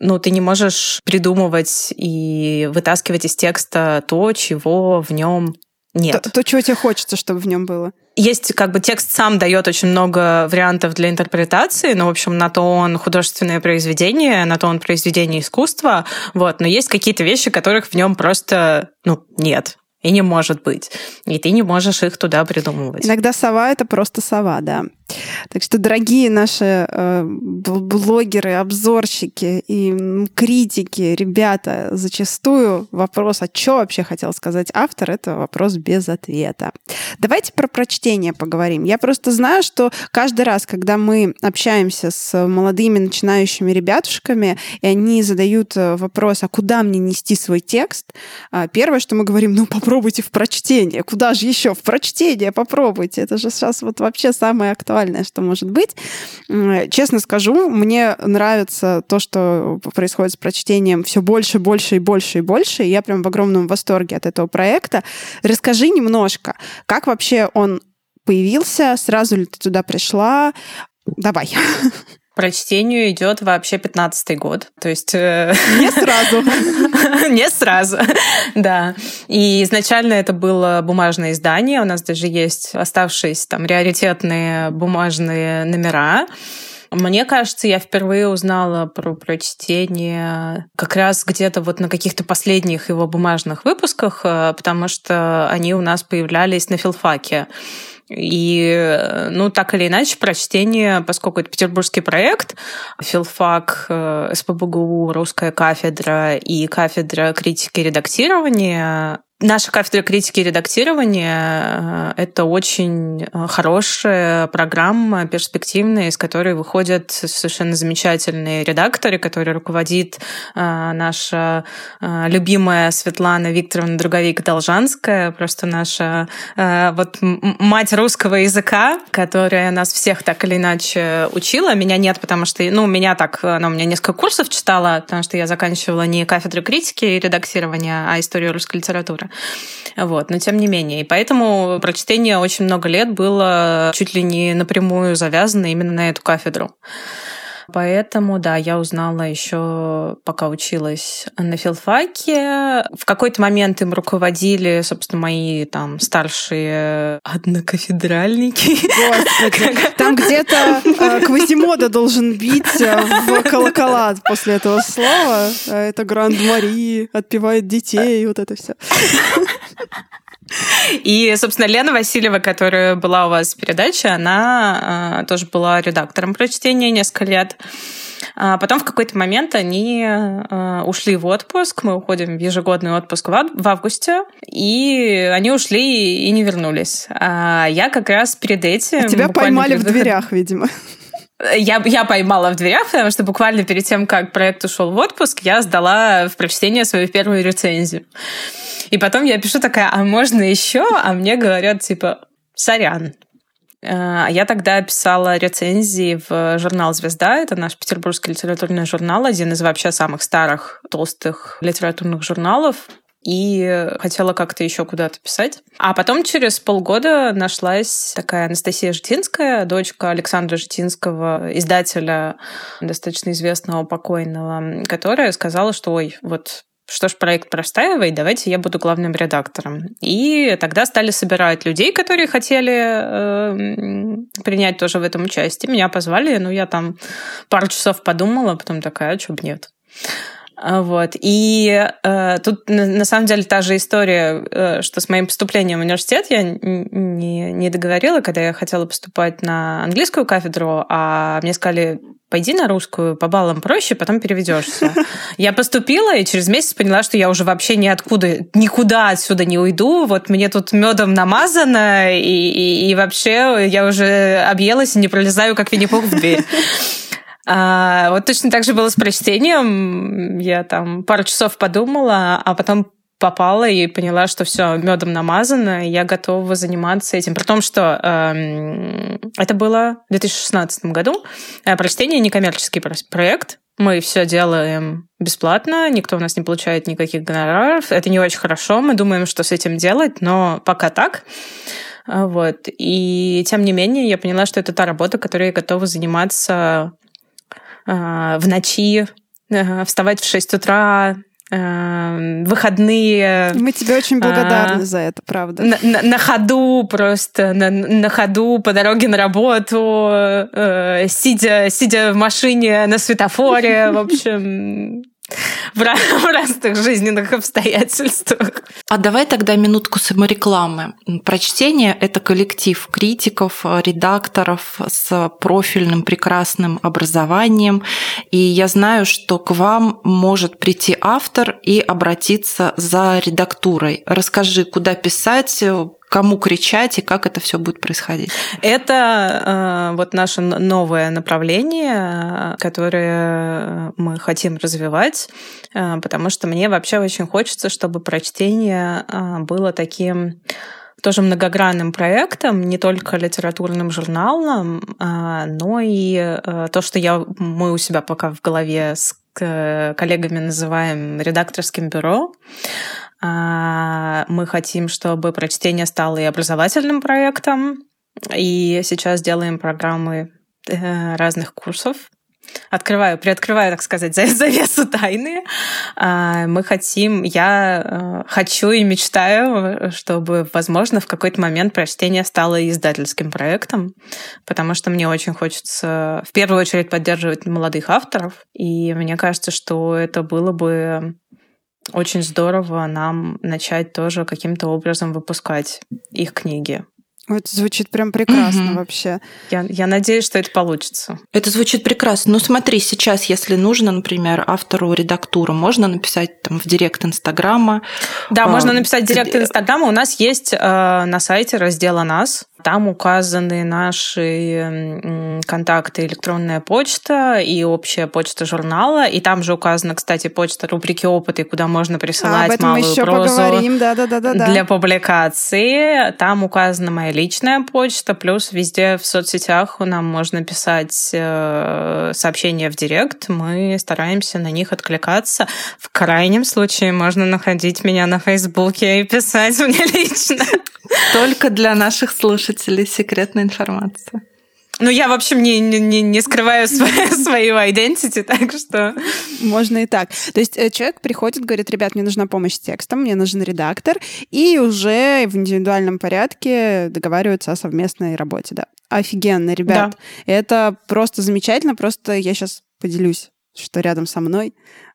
ну, ты не можешь придумывать и вытаскивать из текста то, чего в нем нет. То, то, чего тебе хочется, чтобы в нем было. Есть как бы текст сам дает очень много вариантов для интерпретации, но, в общем, на то он художественное произведение, на то он произведение искусства, вот, но есть какие-то вещи, которых в нем просто, ну, нет и не может быть. И ты не можешь их туда придумывать. Иногда сова — это просто сова, да. Так что, дорогие наши э, блогеры, обзорщики и критики, ребята, зачастую вопрос, а что вообще хотел сказать автор, это вопрос без ответа. Давайте про прочтение поговорим. Я просто знаю, что каждый раз, когда мы общаемся с молодыми начинающими ребятушками, и они задают э, вопрос, а куда мне нести свой текст, а, первое, что мы говорим, ну попробуйте в прочтение. Куда же еще? В прочтение попробуйте. Это же сейчас вот вообще самое актуальное актуальное, что может быть. Честно скажу, мне нравится то, что происходит с прочтением все больше, больше и больше и больше. И я прям в огромном восторге от этого проекта. Расскажи немножко, как вообще он появился, сразу ли ты туда пришла? Давай. Прочтению идет вообще 15-й год. То есть... Э, Не сразу. Не сразу, да. И изначально это было бумажное издание. У нас даже есть оставшиеся там раритетные бумажные номера. Мне кажется, я впервые узнала про прочтение как раз где-то вот на каких-то последних его бумажных выпусках, э, потому что они у нас появлялись на филфаке. И, ну, так или иначе, прочтение, поскольку это петербургский проект, филфак, э, СПБГУ, русская кафедра и кафедра критики и редактирования Наша кафедра критики и редактирования — это очень хорошая программа, перспективная, из которой выходят совершенно замечательные редакторы, которые руководит наша любимая Светлана Викторовна Друговик-Должанская, просто наша вот мать русского языка, которая нас всех так или иначе учила. Меня нет, потому что, ну, меня так, ну, у меня несколько курсов читала, потому что я заканчивала не кафедру критики и редактирования, а историю русской литературы. Вот, но тем не менее. И поэтому прочтение очень много лет было чуть ли не напрямую завязано именно на эту кафедру. Поэтому, да, я узнала еще, пока училась на филфаке. В какой-то момент им руководили, собственно, мои там старшие однокафедральники. Там где-то э, Квазимода должен бить э, в колокола после этого слова. Э, это Гранд Мари, отпевает детей, вот это все. И, собственно, Лена Васильева, которая была у вас в передаче, она э, тоже была редактором прочтения несколько лет. А потом в какой-то момент они э, ушли в отпуск. Мы уходим в ежегодный отпуск в, в августе. И они ушли и не вернулись. А я как раз перед этим... А тебя поймали в дверях, видимо. Я, я поймала в дверях, потому что буквально перед тем, как проект ушел в отпуск, я сдала в прочтение свою первую рецензию. И потом я пишу такая, а можно еще? А мне говорят, типа, сорян. А я тогда писала рецензии в журнал «Звезда». Это наш петербургский литературный журнал, один из вообще самых старых толстых литературных журналов и хотела как-то еще куда-то писать. А потом через полгода нашлась такая Анастасия Житинская, дочка Александра Житинского, издателя достаточно известного покойного, которая сказала, что ой, вот что ж, проект простаивай, давайте я буду главным редактором. И тогда стали собирать людей, которые хотели э, принять тоже в этом участие. Меня позвали, ну, я там пару часов подумала, потом такая, а что бы нет. А, вот. И э, тут на самом деле та же история, э, что с моим поступлением в университет я не, не договорила, когда я хотела поступать на английскую кафедру, а мне сказали, пойди на русскую, по баллам проще, потом переведешься. Я поступила и через месяц поняла, что я уже вообще ниоткуда, никуда отсюда не уйду. Вот мне тут медом намазано, и, и, и вообще я уже объелась и не пролезаю, как Винни-Пух в дверь. А, вот точно так же было с прочтением. Я там пару часов подумала, а потом попала и поняла, что все медом намазано, и я готова заниматься этим. При том, что э, это было в 2016 году. Э, прочтение некоммерческий проект. Мы все делаем бесплатно, никто у нас не получает никаких гонораров. Это не очень хорошо, мы думаем, что с этим делать, но пока так. Вот. И тем не менее, я поняла, что это та работа, которой я готова заниматься в ночи, э, вставать в 6 утра, э, выходные. Мы тебе очень благодарны а, за это, правда. На, на, на ходу просто, на, на ходу по дороге на работу, э, сидя, сидя в машине на светофоре, в общем, в, в разных жизненных обстоятельствах. А давай тогда минутку саморекламы. Прочтение — это коллектив критиков, редакторов с профильным прекрасным образованием. И я знаю, что к вам может прийти автор и обратиться за редактурой. Расскажи, куда писать, кому кричать и как это все будет происходить? Это э, вот наше новое направление, которое мы хотим развивать, э, потому что мне вообще очень хочется, чтобы прочтение э, было таким тоже многогранным проектом, не только литературным журналом, но и то, что я, мы у себя пока в голове с коллегами называем редакторским бюро. А, мы хотим, чтобы прочтение стало и образовательным проектом, и сейчас делаем программы э, разных курсов. Открываю, приоткрываю, так сказать, завесу тайны. А, мы хотим, я э, хочу и мечтаю, чтобы, возможно, в какой-то момент прочтение стало издательским проектом, потому что мне очень хочется в первую очередь поддерживать молодых авторов, и мне кажется, что это было бы очень здорово нам начать тоже каким-то образом выпускать их книги. Это звучит прям прекрасно угу. вообще. Я, я надеюсь, что это получится. Это звучит прекрасно. Ну смотри, сейчас, если нужно, например, автору редактуру, можно написать там в директ Инстаграма. Да, а, можно написать в директ Инстаграма. У нас есть э, на сайте раздел «О нас», там указаны наши контакты, электронная почта и общая почта журнала. И там же указана, кстати, почта рубрики опыты, куда можно присылать а, об этом малую мы еще прозу поговорим. Да, да, да, да, для публикации. Там указана моя личная почта, плюс везде в соцсетях нам можно писать э, сообщения в директ. Мы стараемся на них откликаться. В крайнем случае можно находить меня на Фейсбуке и писать мне лично. Только для наших слушателей секретная информация. Ну, я, в общем, не, не, не скрываю свою, свою identity, так что... Можно и так. То есть э, человек приходит, говорит, ребят, мне нужна помощь с текстом, мне нужен редактор, и уже в индивидуальном порядке договариваются о совместной работе, да. Офигенно, ребят. Да. Это просто замечательно, просто я сейчас поделюсь, что рядом со мной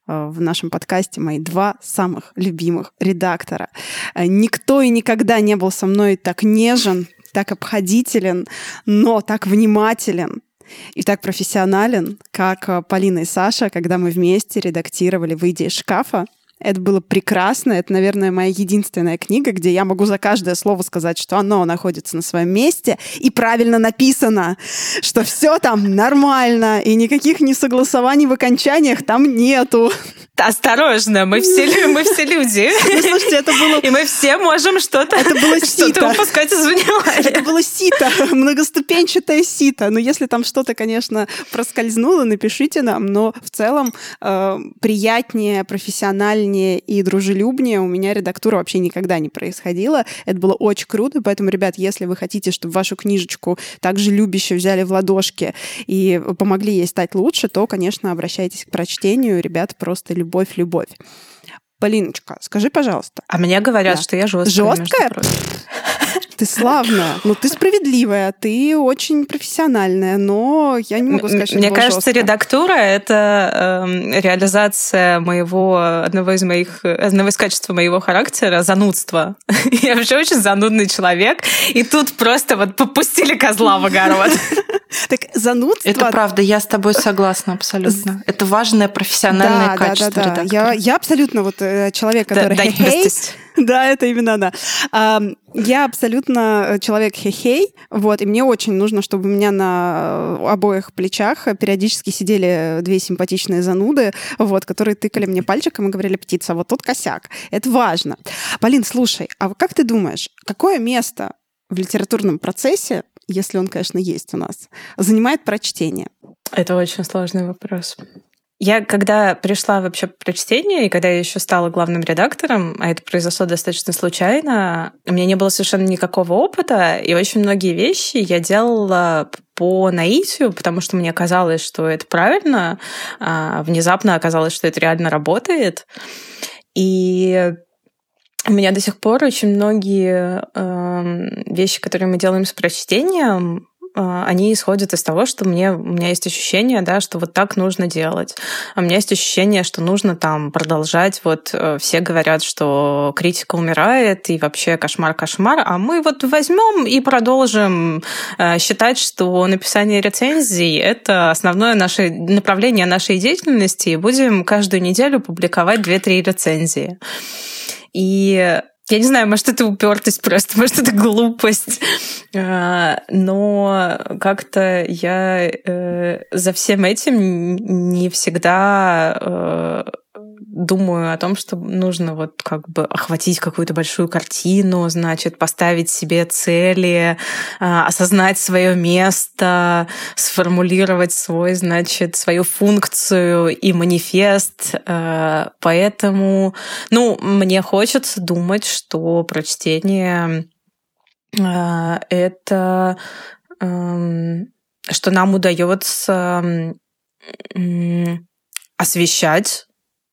Э, в нашем подкасте мои два самых любимых редактора. Э, никто и никогда не был со мной так нежен, так обходителен, но так внимателен и так профессионален, как э, Полина и Саша, когда мы вместе редактировали «Выйдя из шкафа», это было прекрасно. Это, наверное, моя единственная книга, где я могу за каждое слово сказать, что оно находится на своем месте и правильно написано, что все там нормально, и никаких несогласований в окончаниях там нету. Осторожно, мы все, мы все люди. Ну, слушайте, это было... И мы все можем что-то это было что-то выпускать из внимания. Это было сито, многоступенчатое сито. Но если там что-то, конечно, проскользнуло, напишите нам. Но в целом э, приятнее, профессиональнее и дружелюбнее у меня редактура вообще никогда не происходила. Это было очень круто. Поэтому, ребят, если вы хотите, чтобы вашу книжечку также любяще взяли в ладошки и помогли ей стать лучше, то, конечно, обращайтесь к прочтению. Ребят, просто любят любовь, любовь. Полиночка, скажи, пожалуйста. А мне говорят, да. что я жесткая. Жесткая? Ты славная. Ну, ты справедливая, ты очень профессиональная, но я не могу сказать, что Мне кажется, жестко. редактура — это э, реализация моего, одного из моих, одного из качеств моего характера — занудство. Я вообще очень занудный человек, и тут просто вот попустили козла в огород. Так занудство... Это правда, я с тобой согласна абсолютно. Это важное профессиональное да, качество да, да, да. Я, я абсолютно вот э, человек, который... Да, да, это именно она. Я абсолютно человек хей-хей, вот, и мне очень нужно, чтобы у меня на обоих плечах периодически сидели две симпатичные зануды, вот, которые тыкали мне пальчиком и говорили, птица, вот тут косяк. Это важно. Полин, слушай, а как ты думаешь, какое место в литературном процессе, если он, конечно, есть у нас, занимает прочтение? Это очень сложный вопрос. Я когда пришла вообще в прочтение, и когда я еще стала главным редактором, а это произошло достаточно случайно, у меня не было совершенно никакого опыта, и очень многие вещи я делала по наитию, потому что мне казалось, что это правильно, а внезапно оказалось, что это реально работает. И у меня до сих пор очень многие э, вещи, которые мы делаем с прочтением, они исходят из того, что мне, у меня есть ощущение, да, что вот так нужно делать. А у меня есть ощущение, что нужно там продолжать. Вот э, все говорят, что критика умирает и вообще кошмар-кошмар, а мы вот возьмем и продолжим э, считать, что написание рецензий — это основное наше направление нашей деятельности, и будем каждую неделю публиковать 2-3 рецензии. И я не знаю, может, это упертость просто, может, это глупость. А, но как-то я э, за всем этим не всегда э, думаю о том, что нужно вот как бы охватить какую-то большую картину, значит, поставить себе цели, а, осознать свое место, сформулировать свой, значит, свою функцию и манифест. А, поэтому, ну, мне хочется думать, что прочтение а, это что нам удается освещать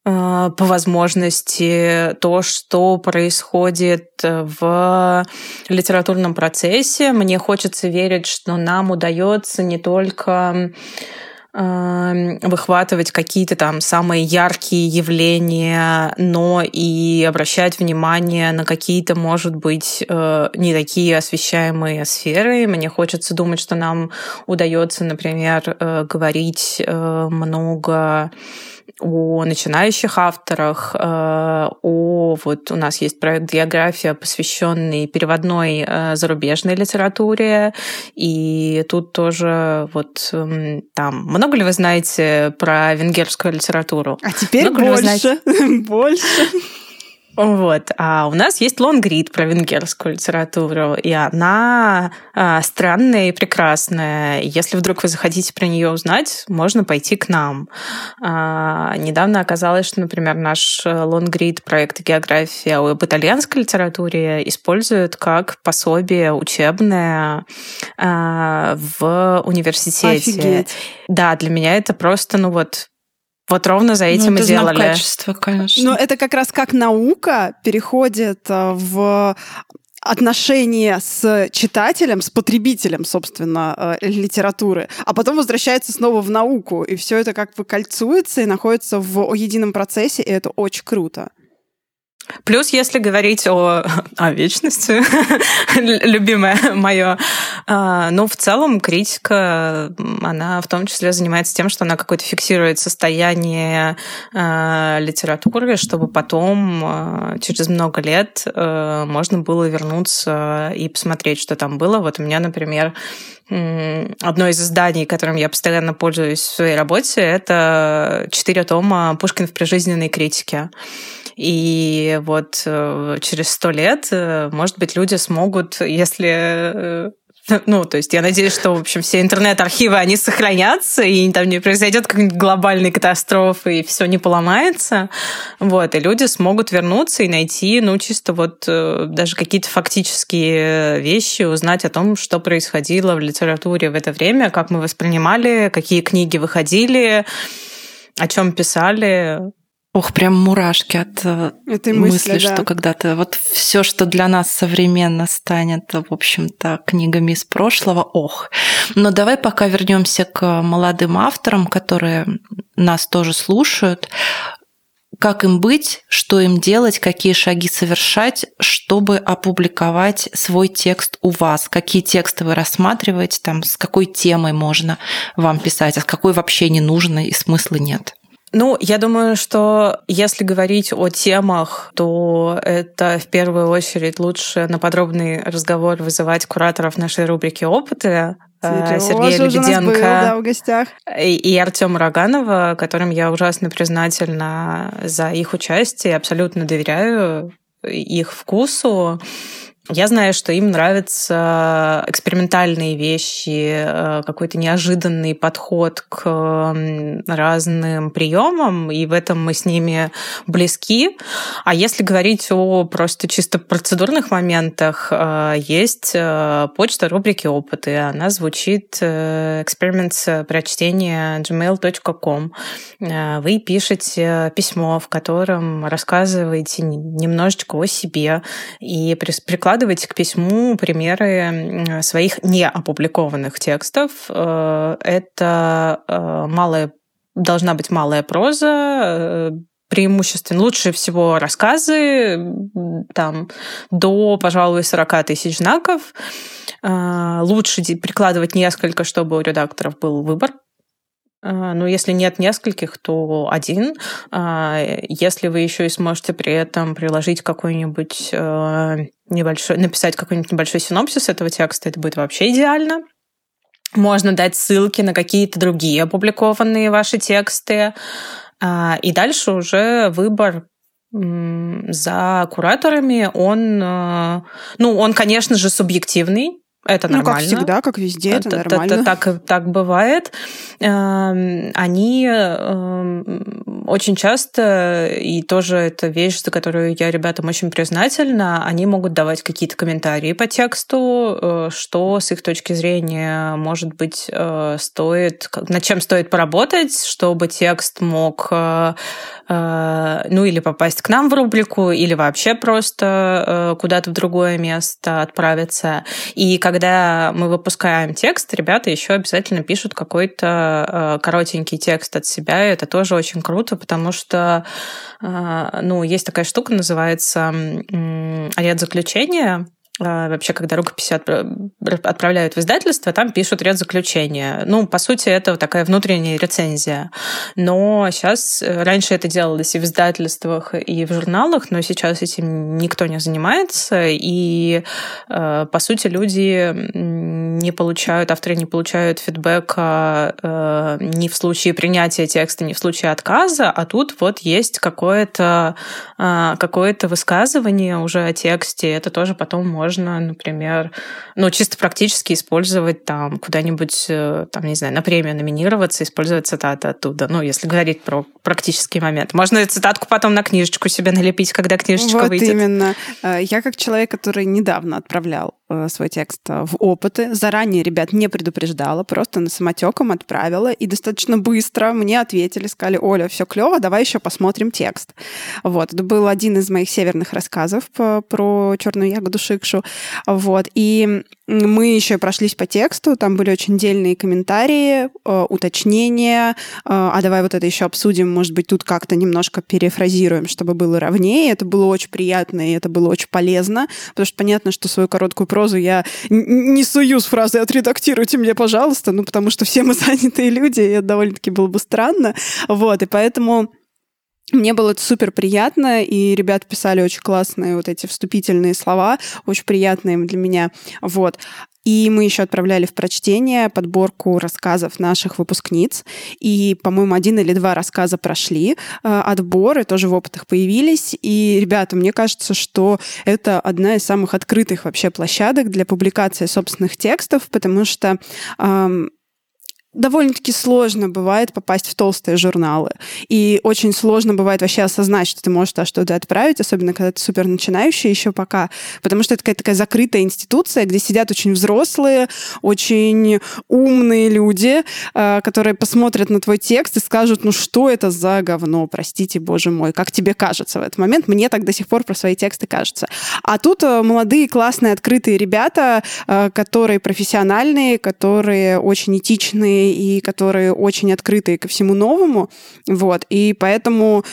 по возможности то, что происходит в литературном процессе. Мне хочется верить, что нам удается не только э, выхватывать какие-то там самые яркие явления, но и обращать внимание на какие-то, может быть, э, не такие освещаемые сферы. Мне хочется думать, что нам удается, например, э, говорить э, много о начинающих авторах, э, о вот у нас есть проект «География», посвященный переводной э, зарубежной литературе, и тут тоже вот эм, там много ли вы знаете про венгерскую литературу? А теперь много больше, больше. Вот. А у нас есть лонгрид про венгерскую литературу, и она а, странная и прекрасная. Если вдруг вы захотите про нее узнать, можно пойти к нам. А, недавно оказалось, что, например, наш лонгрид проект «География» об итальянской литературе используют как пособие учебное а, в университете. Офигеть. Да, для меня это просто, ну вот, вот ровно за этим ну, и делали. качества, конечно. Но это как раз как наука переходит э, в отношения с читателем, с потребителем, собственно, э, литературы, а потом возвращается снова в науку, и все это как бы кольцуется и находится в едином процессе, и это очень круто. Плюс, если говорить о, о вечности, любимое мое, а, ну, в целом критика, она в том числе занимается тем, что она какое-то фиксирует состояние а, литературы, чтобы потом, а, через много лет, можно было вернуться и посмотреть, что там было. Вот у меня, например, одно из изданий, которым я постоянно пользуюсь в своей работе, это четыре тома Пушкин в прижизненной критике. И вот э, через сто лет, э, может быть, люди смогут, если э, ну, то есть я надеюсь, что, в общем, все интернет-архивы, они сохранятся, и там не произойдет какой-нибудь глобальной катастрофы, и все не поломается. Вот, и люди смогут вернуться и найти, ну, чисто вот даже какие-то фактические вещи, узнать о том, что происходило в литературе в это время, как мы воспринимали, какие книги выходили, о чем писали. Ох, прям мурашки от э, Этой мысли, мысли да. что когда-то вот все, что для нас современно станет, в общем-то, книгами из прошлого, ох. Но давай пока вернемся к молодым авторам, которые нас тоже слушают. Как им быть, что им делать, какие шаги совершать, чтобы опубликовать свой текст у вас? Какие тексты вы рассматриваете, там, с какой темой можно вам писать, а с какой вообще не нужно и смысла нет? Ну, я думаю, что если говорить о темах, то это в первую очередь лучше на подробный разговор вызывать кураторов нашей рубрики «Опыты», э, Сергея Лебеденко был, да, в гостях. и, и Артема Роганова, которым я ужасно признательна за их участие, абсолютно доверяю их вкусу. Я знаю, что им нравятся экспериментальные вещи, э, какой-то неожиданный подход к разным приемам, и в этом мы с ними близки. А если говорить о просто чисто процедурных моментах, э, есть э, почта рубрики «Опыты». Она звучит experiments прочтения gmail.com. Вы пишете письмо, в котором рассказываете немножечко о себе и прикладываете прикладывать к письму примеры своих неопубликованных текстов. Э, это э, малая, должна быть малая проза, э, преимущественно лучше всего рассказы, там, до, пожалуй, 40 тысяч знаков. Лучше прикладывать несколько, чтобы у редакторов был выбор ну, если нет нескольких, то один. А, если вы еще и сможете при этом приложить какой-нибудь э, небольшой, написать какой-нибудь небольшой синопсис этого текста, это будет вообще идеально. Можно дать ссылки на какие-то другие опубликованные ваши тексты. А, и дальше уже выбор за кураторами, он, ну, он, конечно же, субъективный, это нормально. Ну, как всегда, как везде, это, это нормально. Так, так бывает. Эм, они эм, очень часто, и тоже это вещь, за которую я ребятам очень признательна, они могут давать какие-то комментарии по тексту, э, что с их точки зрения, может быть, э, стоит, над чем стоит поработать, чтобы текст мог э, ну или попасть к нам в рубрику, или вообще просто куда-то в другое место отправиться. И когда мы выпускаем текст, ребята еще обязательно пишут какой-то коротенький текст от себя. И это тоже очень круто, потому что ну, есть такая штука, называется ряд заключения вообще, когда рукописи отправляют в издательство, там пишут ряд заключения. Ну, по сути, это такая внутренняя рецензия. Но сейчас, э, раньше это делалось и в издательствах, и в журналах, но сейчас этим никто не занимается, и, э, по сути, люди не получают, авторы не получают фидбэка э, ни в случае принятия текста, ни в случае отказа, а тут вот есть какое-то какое высказывание уже о тексте, это тоже потом можно можно, например, ну, чисто практически использовать там куда-нибудь, э, там, не знаю, на премию номинироваться, использовать цитаты оттуда. Ну, если говорить про практический момент. Можно цитатку потом на книжечку себе налепить, когда книжечка вот выйдет. Вот именно. Э, я как человек, который недавно отправлял свой текст э, в опыты. Заранее ребят не предупреждала, просто на самотеком отправила. И достаточно быстро мне ответили, сказали, Оля, все клево, давай еще посмотрим текст. Вот. Это был один из моих северных рассказов про черную ягоду шикшу. Вот. И мы еще прошлись по тексту, там были очень дельные комментарии, э, уточнения. А давай вот это еще обсудим, может быть, тут как-то немножко перефразируем, чтобы было ровнее. Это было очень приятно, и это было очень полезно, потому что понятно, что свою короткую прозу я не сую с фразой «отредактируйте мне, пожалуйста», ну, потому что все мы занятые люди, и это довольно-таки было бы странно. Вот, и поэтому мне было это супер приятно, и ребята писали очень классные вот эти вступительные слова, очень приятные для меня. Вот. И мы еще отправляли в прочтение подборку рассказов наших выпускниц. И, по-моему, один или два рассказа прошли э, отборы, тоже в опытах появились. И, ребята, мне кажется, что это одна из самых открытых вообще площадок для публикации собственных текстов, потому что эм, довольно-таки сложно бывает попасть в толстые журналы. И очень сложно бывает вообще осознать, что ты можешь туда что-то отправить, особенно когда ты супер начинающий еще пока. Потому что это какая-то такая закрытая институция, где сидят очень взрослые, очень умные люди, э, которые посмотрят на твой текст и скажут, ну что это за говно, простите, боже мой, как тебе кажется в этот момент? Мне так до сих пор про свои тексты кажется. А тут э, молодые, классные, открытые ребята, э, которые профессиональные, которые очень этичные, и которые очень открыты ко всему новому. Вот. И поэтому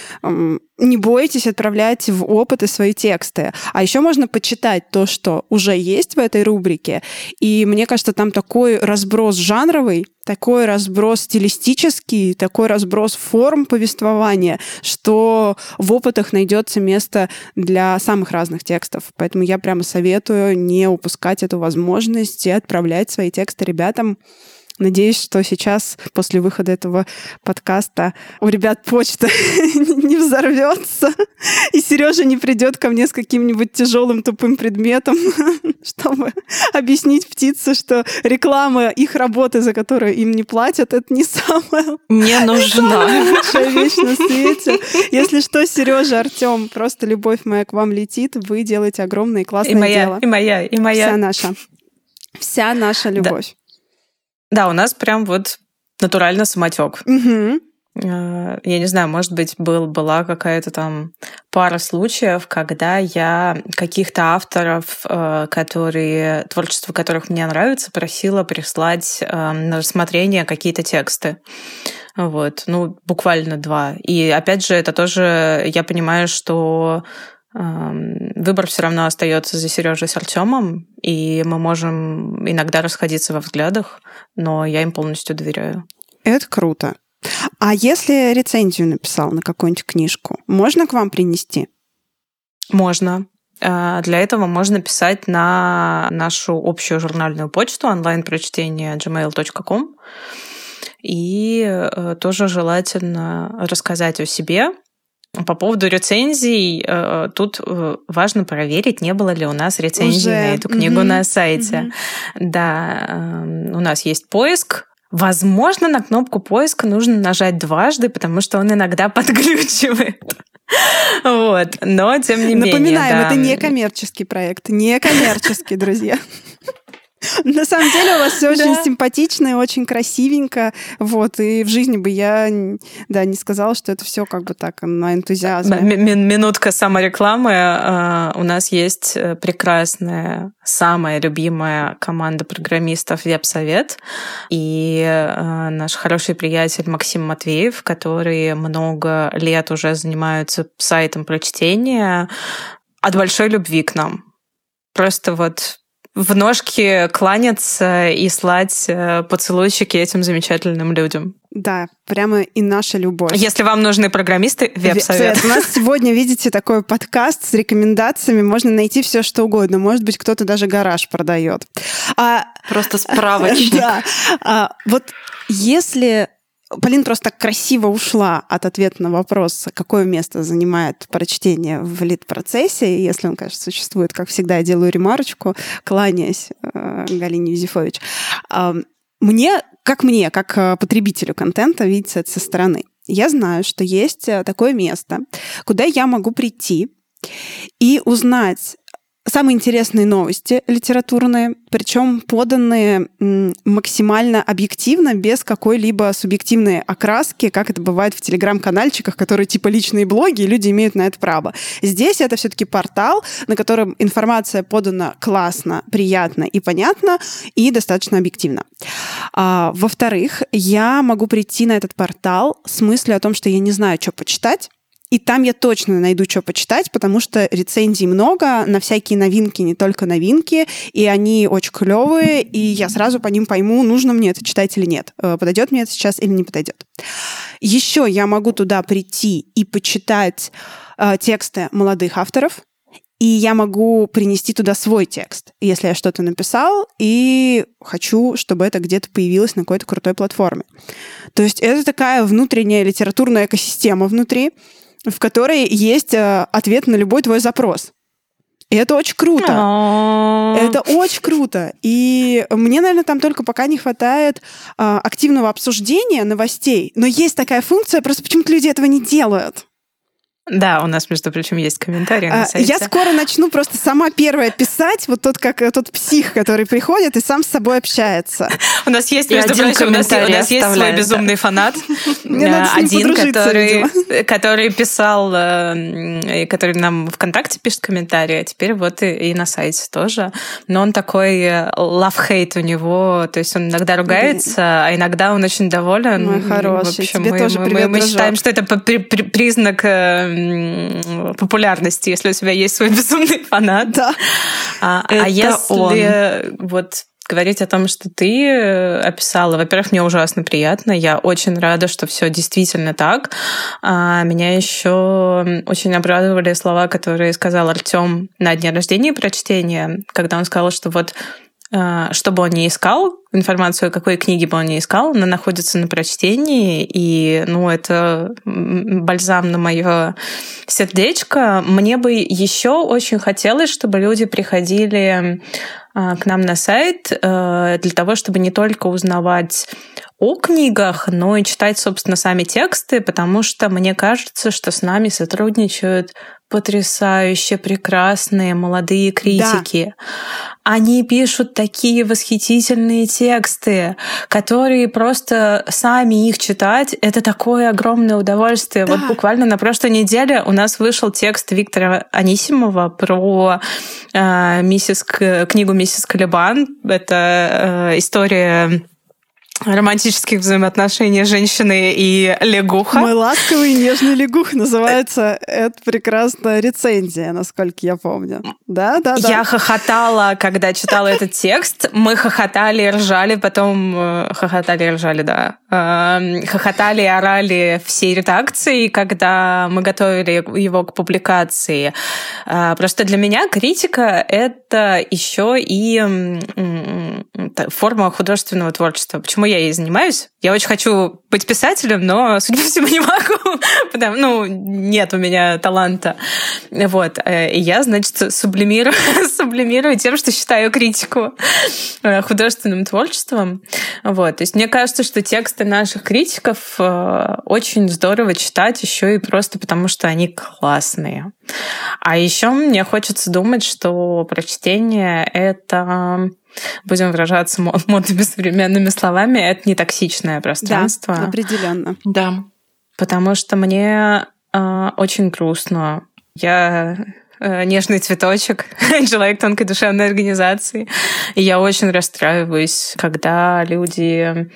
не бойтесь отправлять в опыты свои тексты. А еще можно почитать то, что уже есть в этой рубрике. И мне кажется, там такой разброс жанровый, такой разброс стилистический, такой разброс форм повествования, что в опытах найдется место для самых разных текстов. Поэтому я прямо советую не упускать эту возможность и отправлять свои тексты ребятам Надеюсь, что сейчас, после выхода этого подкаста, у ребят почта не взорвется, и Сережа не придет ко мне с каким-нибудь тяжелым тупым предметом, чтобы объяснить птице, что реклама их работы, за которую им не платят, это не самая не нужна лучшая вещь на свете. Если что, Сережа, Артем, просто любовь моя к вам летит, вы делаете огромное и классное и моя, дело. И моя, и моя. Вся наша. Вся наша любовь. Да, у нас прям вот натурально самотек. Угу. Я не знаю, может быть, был, была какая-то там пара случаев, когда я каких-то авторов, э, которые, творчество которых мне нравится, просила прислать э, на рассмотрение какие-то тексты. Вот, ну, буквально два. И опять же, это тоже, я понимаю, что выбор все равно остается за Сережей с Артемом, и мы можем иногда расходиться во взглядах, но я им полностью доверяю. Это круто. А если рецензию написал на какую-нибудь книжку, можно к вам принести? Можно. А, для этого можно писать на нашу общую журнальную почту онлайн-прочтение gmail.com и э, тоже желательно рассказать о себе, по поводу рецензий, э, тут э, важно проверить, не было ли у нас рецензий Уже. на эту книгу mm-hmm. на сайте. Mm-hmm. Да, эм, у нас есть поиск, Возможно, на кнопку поиска нужно нажать дважды, потому что он иногда подглючивает. Вот, но тем не менее. Напоминаем, да. это не коммерческий проект, не коммерческий, друзья. На самом деле у вас все очень симпатично и очень красивенько. Вот, и в жизни бы я да, не сказала, что это все как бы так на энтузиазме. Минутка саморекламы. А, у нас есть э, прекрасная, самая любимая команда программистов Веб-совет. И э, наш хороший приятель Максим Матвеев, который много лет уже занимается сайтом про чтение, от большой любви к нам. Просто вот в ножки кланяться и слать э, поцелуйчики этим замечательным людям. Да, прямо и наша любовь. Если вам нужны программисты, веб-совет. У нас сегодня, видите, такой подкаст с рекомендациями. Можно найти все, что угодно. Может быть, кто-то даже гараж продает. А, Просто справочник. Да. А, вот если Полин просто красиво ушла от ответа на вопрос, какое место занимает прочтение в лид-процессе. Если он, конечно, существует, как всегда, я делаю ремарочку, кланяясь э, Галине Юзефович. Э, мне, как мне, как э, потребителю контента, видится это со стороны. Я знаю, что есть э, такое место, куда я могу прийти и узнать самые интересные новости литературные, причем поданные максимально объективно, без какой-либо субъективной окраски, как это бывает в телеграм-канальчиках, которые типа личные блоги, и люди имеют на это право. Здесь это все-таки портал, на котором информация подана классно, приятно и понятно, и достаточно объективно. А, во-вторых, я могу прийти на этот портал с мыслью о том, что я не знаю, что почитать, и там я точно найду, что почитать, потому что рецензий много на всякие новинки, не только новинки, и они очень клевые, и я сразу по ним пойму, нужно мне это читать или нет, э, подойдет мне это сейчас или не подойдет. Еще я могу туда прийти и почитать э, тексты молодых авторов, и я могу принести туда свой текст, если я что-то написал, и хочу, чтобы это где-то появилось на какой-то крутой платформе. То есть это такая внутренняя литературная экосистема внутри, в которой есть э, ответ на любой твой запрос. И это очень круто. Это очень круто. И мне, наверное, там только пока не хватает а, активного обсуждения новостей. Но есть такая функция, просто почему-то люди этого не делают. Да, у нас, между прочим, есть комментарии на сайте. Я скоро начну просто сама первая писать, вот тот как тот псих, который приходит и сам с собой общается. У нас есть, между прочим, у нас, у нас есть свой безумный фанат. Один, который, который писал, э, который нам ВКонтакте пишет комментарии, а теперь вот и на сайте тоже. Но он такой э, love-hate у него, то есть он иногда ругается, а иногда он очень доволен. Мой хороший, тебе тоже мы, мы считаем, что это признак э, популярности, если у тебя есть свой безумный фанат. Да. А, а если он. вот говорить о том, что ты э, описала. Во-первых, мне ужасно приятно. Я очень рада, что все действительно так. А меня еще очень обрадовали слова, которые сказал Артем на дне рождения прочтения, когда он сказал, что вот э, что бы он ни искал, информацию, какой книги бы он ни искал, она находится на прочтении, и, ну, это бальзам на мое сердечко. Мне бы еще очень хотелось, чтобы люди приходили а, к нам на сайт э, для того, чтобы не только узнавать о книгах, но и читать, собственно, сами тексты, потому что мне кажется, что с нами сотрудничают потрясающе прекрасные молодые критики. Да. Они пишут такие восхитительные тексты, которые просто сами их читать, это такое огромное удовольствие. Да. Вот буквально на прошлой неделе у нас вышел текст Виктора Анисимова про э, миссис, книгу «Миссис Калибан». Это э, история романтических взаимоотношений женщины и лягуха. Мой ласковый и нежный лягух называется «Это прекрасная рецензия», насколько я помню. Да, да, да. Я хохотала, когда читала этот текст. Мы хохотали и ржали, потом... Э, хохотали ржали, да. Эм, хохотали и орали всей редакции, когда мы готовили его к публикации. Э, просто для меня критика — это еще и форма художественного творчества. Почему я ей занимаюсь? Я очень хочу быть писателем, но, судя по всему, не могу, потому ну, нет у меня таланта. Вот. Э, и я, значит, сублимирую, сублимирую тем, что считаю критику э, художественным творчеством. Вот. То есть мне кажется, что тексты наших критиков э, очень здорово читать еще и просто потому, что они классные. А еще мне хочется думать, что прочтение — это будем выражаться модными современными словами, это не токсичное пространство. Да, определенно. Да. Потому что мне э, очень грустно. Я нежный цветочек, человек тонкой душевной организации. И я очень расстраиваюсь, когда люди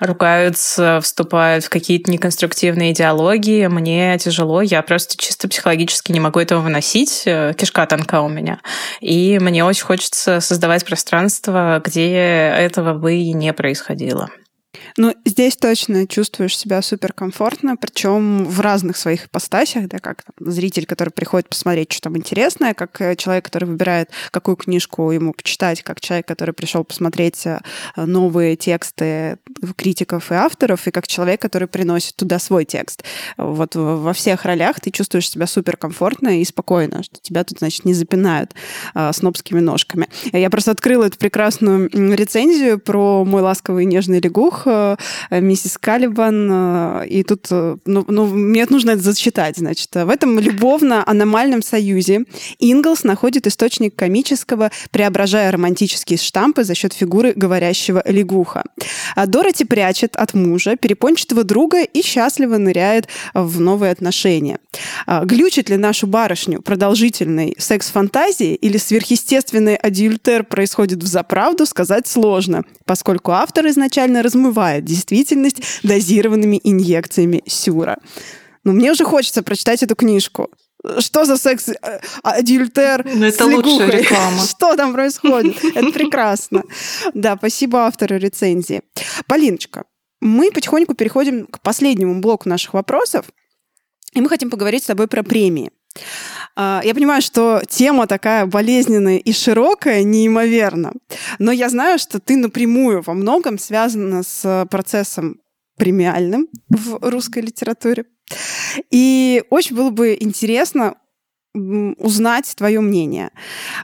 ругаются, вступают в какие-то неконструктивные идеологии. Мне тяжело, я просто чисто психологически не могу этого выносить. Э, кишка тонка у меня. И мне очень хочется создавать пространство, где этого бы и не происходило. Ну, здесь точно чувствуешь себя суперкомфортно, причем в разных своих ипостасях, да, как там, зритель, который приходит посмотреть, что там интересное, как э, человек, который выбирает, какую книжку ему почитать, как человек, который пришел посмотреть э, новые тексты критиков и авторов, и как человек, который приносит туда свой текст. Вот во всех ролях ты чувствуешь себя суперкомфортно и спокойно, что тебя тут, значит, не запинают а, снобскими ножками. Я просто открыла эту прекрасную рецензию про мой ласковый и нежный лягух, миссис Калибан, э, и тут, э, ну, ну, мне нужно это зачитать, значит. В этом любовно-аномальном союзе Инглс находит источник комического, преображая романтические штампы за счет фигуры говорящего лягуха. А Дороти прячет от мужа перепончатого друга и счастливо ныряет в новые отношения. А глючит ли нашу барышню продолжительной секс-фантазии или сверхъестественный адюльтер происходит в заправду, сказать сложно, поскольку автор изначально размывает действительность дозированными инъекциями сюра. Но мне уже хочется прочитать эту книжку. Что за секс э, адюльтер ну, это с лучшая реклама. Что там происходит? Это прекрасно. Да, спасибо автору рецензии. Полиночка, мы потихоньку переходим к последнему блоку наших вопросов. И мы хотим поговорить с тобой про премии. А, я понимаю, что тема такая болезненная и широкая, неимоверно, но я знаю, что ты напрямую во многом связана с процессом премиальным в русской литературе. И очень было бы интересно узнать твое мнение.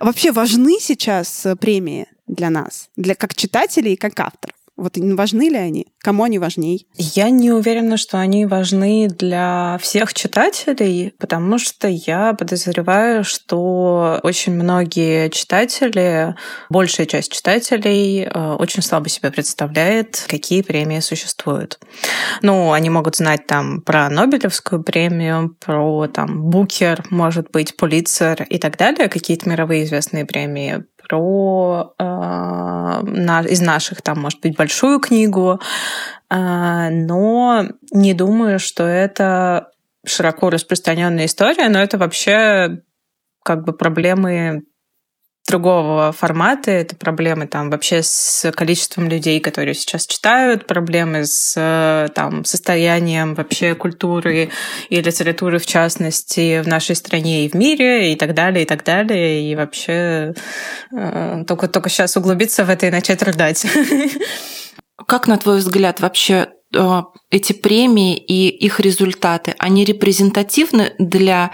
Вообще важны сейчас премии для нас, для как читателей и как авторов? Вот важны ли они? Кому они важней? Я не уверена, что они важны для всех читателей, потому что я подозреваю, что очень многие читатели, большая часть читателей э, очень слабо себе представляет, какие премии существуют. Ну, они могут знать там про Нобелевскую премию, про там Букер, может быть, Пулитцер и так далее, какие-то мировые известные премии про э, на, из наших, там, может быть, большую книгу, э, но не думаю, что это широко распространенная история, но это вообще как бы проблемы другого формата. Это проблемы там вообще с количеством людей, которые сейчас читают, проблемы с там, состоянием вообще культуры и литературы в частности в нашей стране и в мире и так далее, и так далее. И вообще э, только, только сейчас углубиться в это и начать рыдать. Как, на твой взгляд, вообще Э, эти премии и их результаты, они репрезентативны для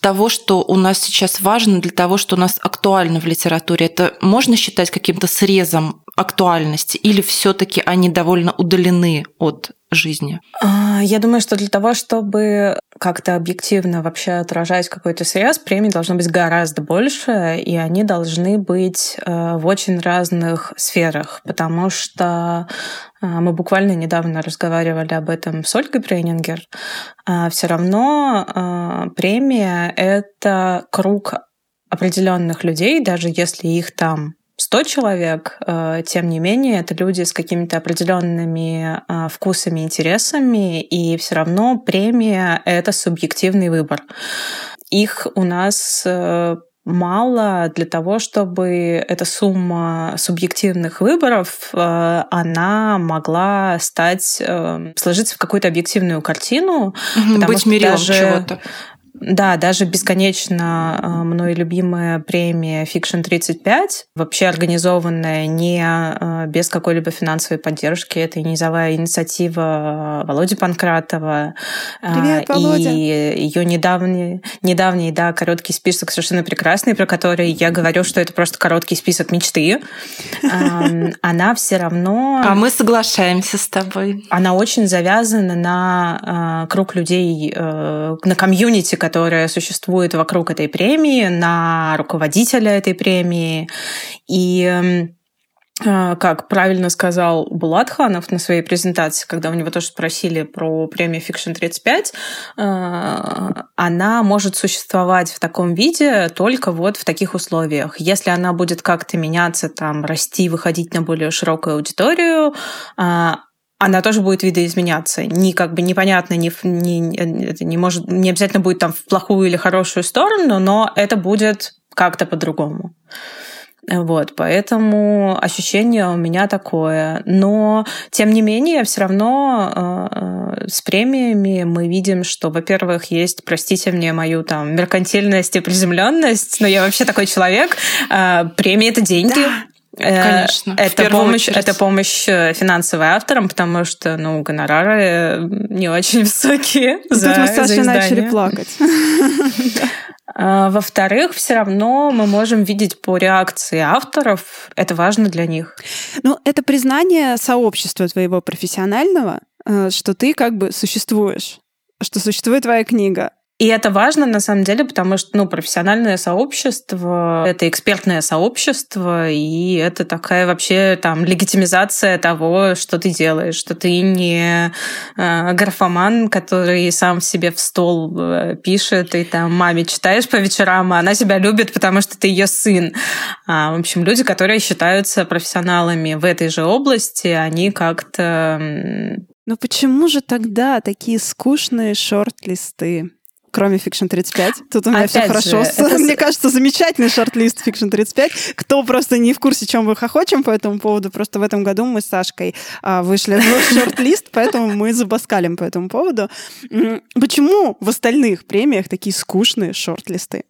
того, что у нас сейчас важно, для того, что у нас актуально в литературе? Это можно считать каким-то срезом актуальности или все-таки они довольно удалены от жизни? А, я думаю, что для того, чтобы как-то объективно вообще отражать какой-то срез, премий должно быть гораздо больше, и они должны быть э, в очень разных сферах, потому что э, мы буквально недавно разговаривали об этом с Ольгой Брейнингер. А Все равно э, премия — это круг определенных людей, даже если их там 100 человек, э, тем не менее, это люди с какими-то определенными э, вкусами, интересами, и все равно премия — это субъективный выбор. Их у нас э, мало для того, чтобы эта сумма субъективных выборов, она могла стать, сложиться в какую-то объективную картину. Быть мерилом даже, чего-то. Да, даже бесконечно а, мной любимая премия Fiction 35, вообще организованная не а, без какой-либо финансовой поддержки. Это низовая инициатива Володи Панкратова. Привет, Володя. И ее недавний, недавний, да, короткий список совершенно прекрасный, про который я говорю, что это просто короткий список мечты. Она все равно... А мы соглашаемся с тобой. Она очень завязана на круг людей, э, на комьюнити, которая существует вокруг этой премии, на руководителя этой премии. И а, как правильно сказал Булатханов на своей презентации, когда у него тоже спросили про премию Fiction 35, а, она может существовать в таком виде только вот в таких условиях. Если она будет как-то меняться, там, расти, выходить на более широкую аудиторию, а, она тоже будет видоизменяться. Не как бы непонятно, не, не, это не, может, не обязательно будет там в плохую или хорошую сторону, но это будет как-то по-другому. Вот, поэтому ощущение у меня такое. Но, тем не менее, все равно э, с премиями мы видим, что, во-первых, есть, простите мне мою там меркантильность и приземленность, но я вообще такой человек. Э, премии это деньги. Да. Э, Конечно. Это помощь, это помощь э, финансовая авторам, потому что, ну, гонорары не очень высокие. Тут за, мы с Сашей начали плакать. А, во-вторых, все равно мы можем видеть по реакции авторов, это важно для них. Ну, это признание сообщества твоего профессионального, э, что ты как бы существуешь, что существует твоя книга. И это важно на самом деле, потому что ну, профессиональное сообщество — это экспертное сообщество, и это такая вообще там легитимизация того, что ты делаешь, что ты не э, графоман, который сам себе в стол э, пишет, и там маме читаешь по вечерам, а она тебя любит, потому что ты ее сын. А, в общем, люди, которые считаются профессионалами в этой же области, они как-то... Но почему же тогда такие скучные шорт-листы? Кроме Fiction 35. Тут у меня все хорошо. Же, это... Мне кажется, замечательный шорт-лист Fiction 35. Кто просто не в курсе, чем мы хохочем по этому поводу, просто в этом году мы с Сашкой а, вышли в шорт-лист, поэтому мы забаскалим по этому поводу. Почему в остальных премиях такие скучные шорт-листы?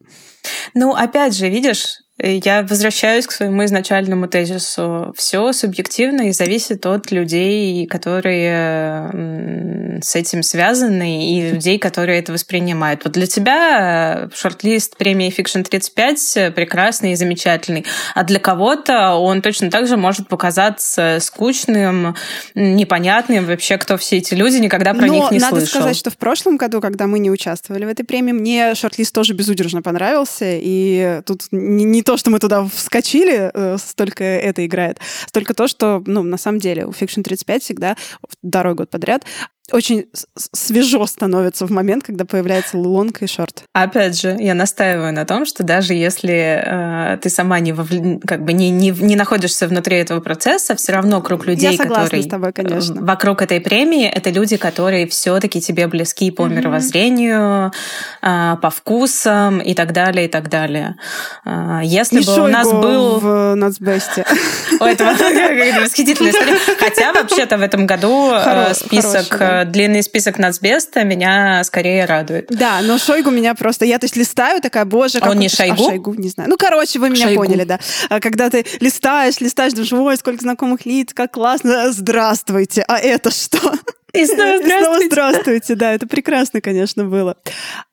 Ну, опять же, видишь, я возвращаюсь к своему изначальному тезису. Все субъективно и зависит от людей, которые с этим связаны, и людей, которые это воспринимают. Вот для тебя э, шорт-лист премии Fiction 35 прекрасный и замечательный, а для кого-то он точно так же может показаться скучным, непонятным. Вообще, кто все эти люди, никогда про Но них не надо слышал. сказать, что в прошлом году, когда мы не участвовали в этой премии, мне шорт-лист тоже безудержно понравился, и тут не то, что мы туда вскочили, э, столько это играет, столько то, что, ну, на самом деле, у Fiction 35 всегда второй год подряд очень свежо становится в момент, когда появляется лонг и шорт. Опять же, я настаиваю на том, что даже если э, ты сама не, вовле... как бы не, не, не находишься внутри этого процесса, все равно круг людей, которые с тобой, конечно. вокруг этой премии, это люди, которые все-таки тебе близки по mm-hmm. мировоззрению, э, по вкусам и так далее, и так далее. Э, если и бы у нас был... в Нацбесте. Это восхитительная история. Хотя, вообще-то, в этом году э, длинный список нацбеста меня скорее радует. Да, но Шойгу меня просто... Я, то есть, листаю, такая, боже... Как он не Шойгу? А, Шойгу, не знаю. Ну, короче, вы меня Шойгу. поняли, да. А когда ты листаешь, листаешь, думаешь, ой, сколько знакомых лиц, как классно. Здравствуйте. А это что? И снова здравствуйте. И снова здравствуйте, да, это прекрасно, конечно, было.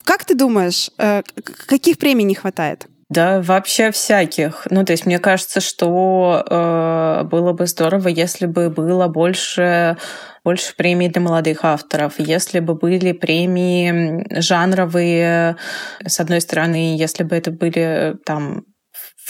Как ты думаешь, э, каких премий не хватает? Да, вообще всяких. Ну, то есть мне кажется, что э, было бы здорово, если бы было больше больше премий для молодых авторов. Если бы были премии жанровые, с одной стороны, если бы это были там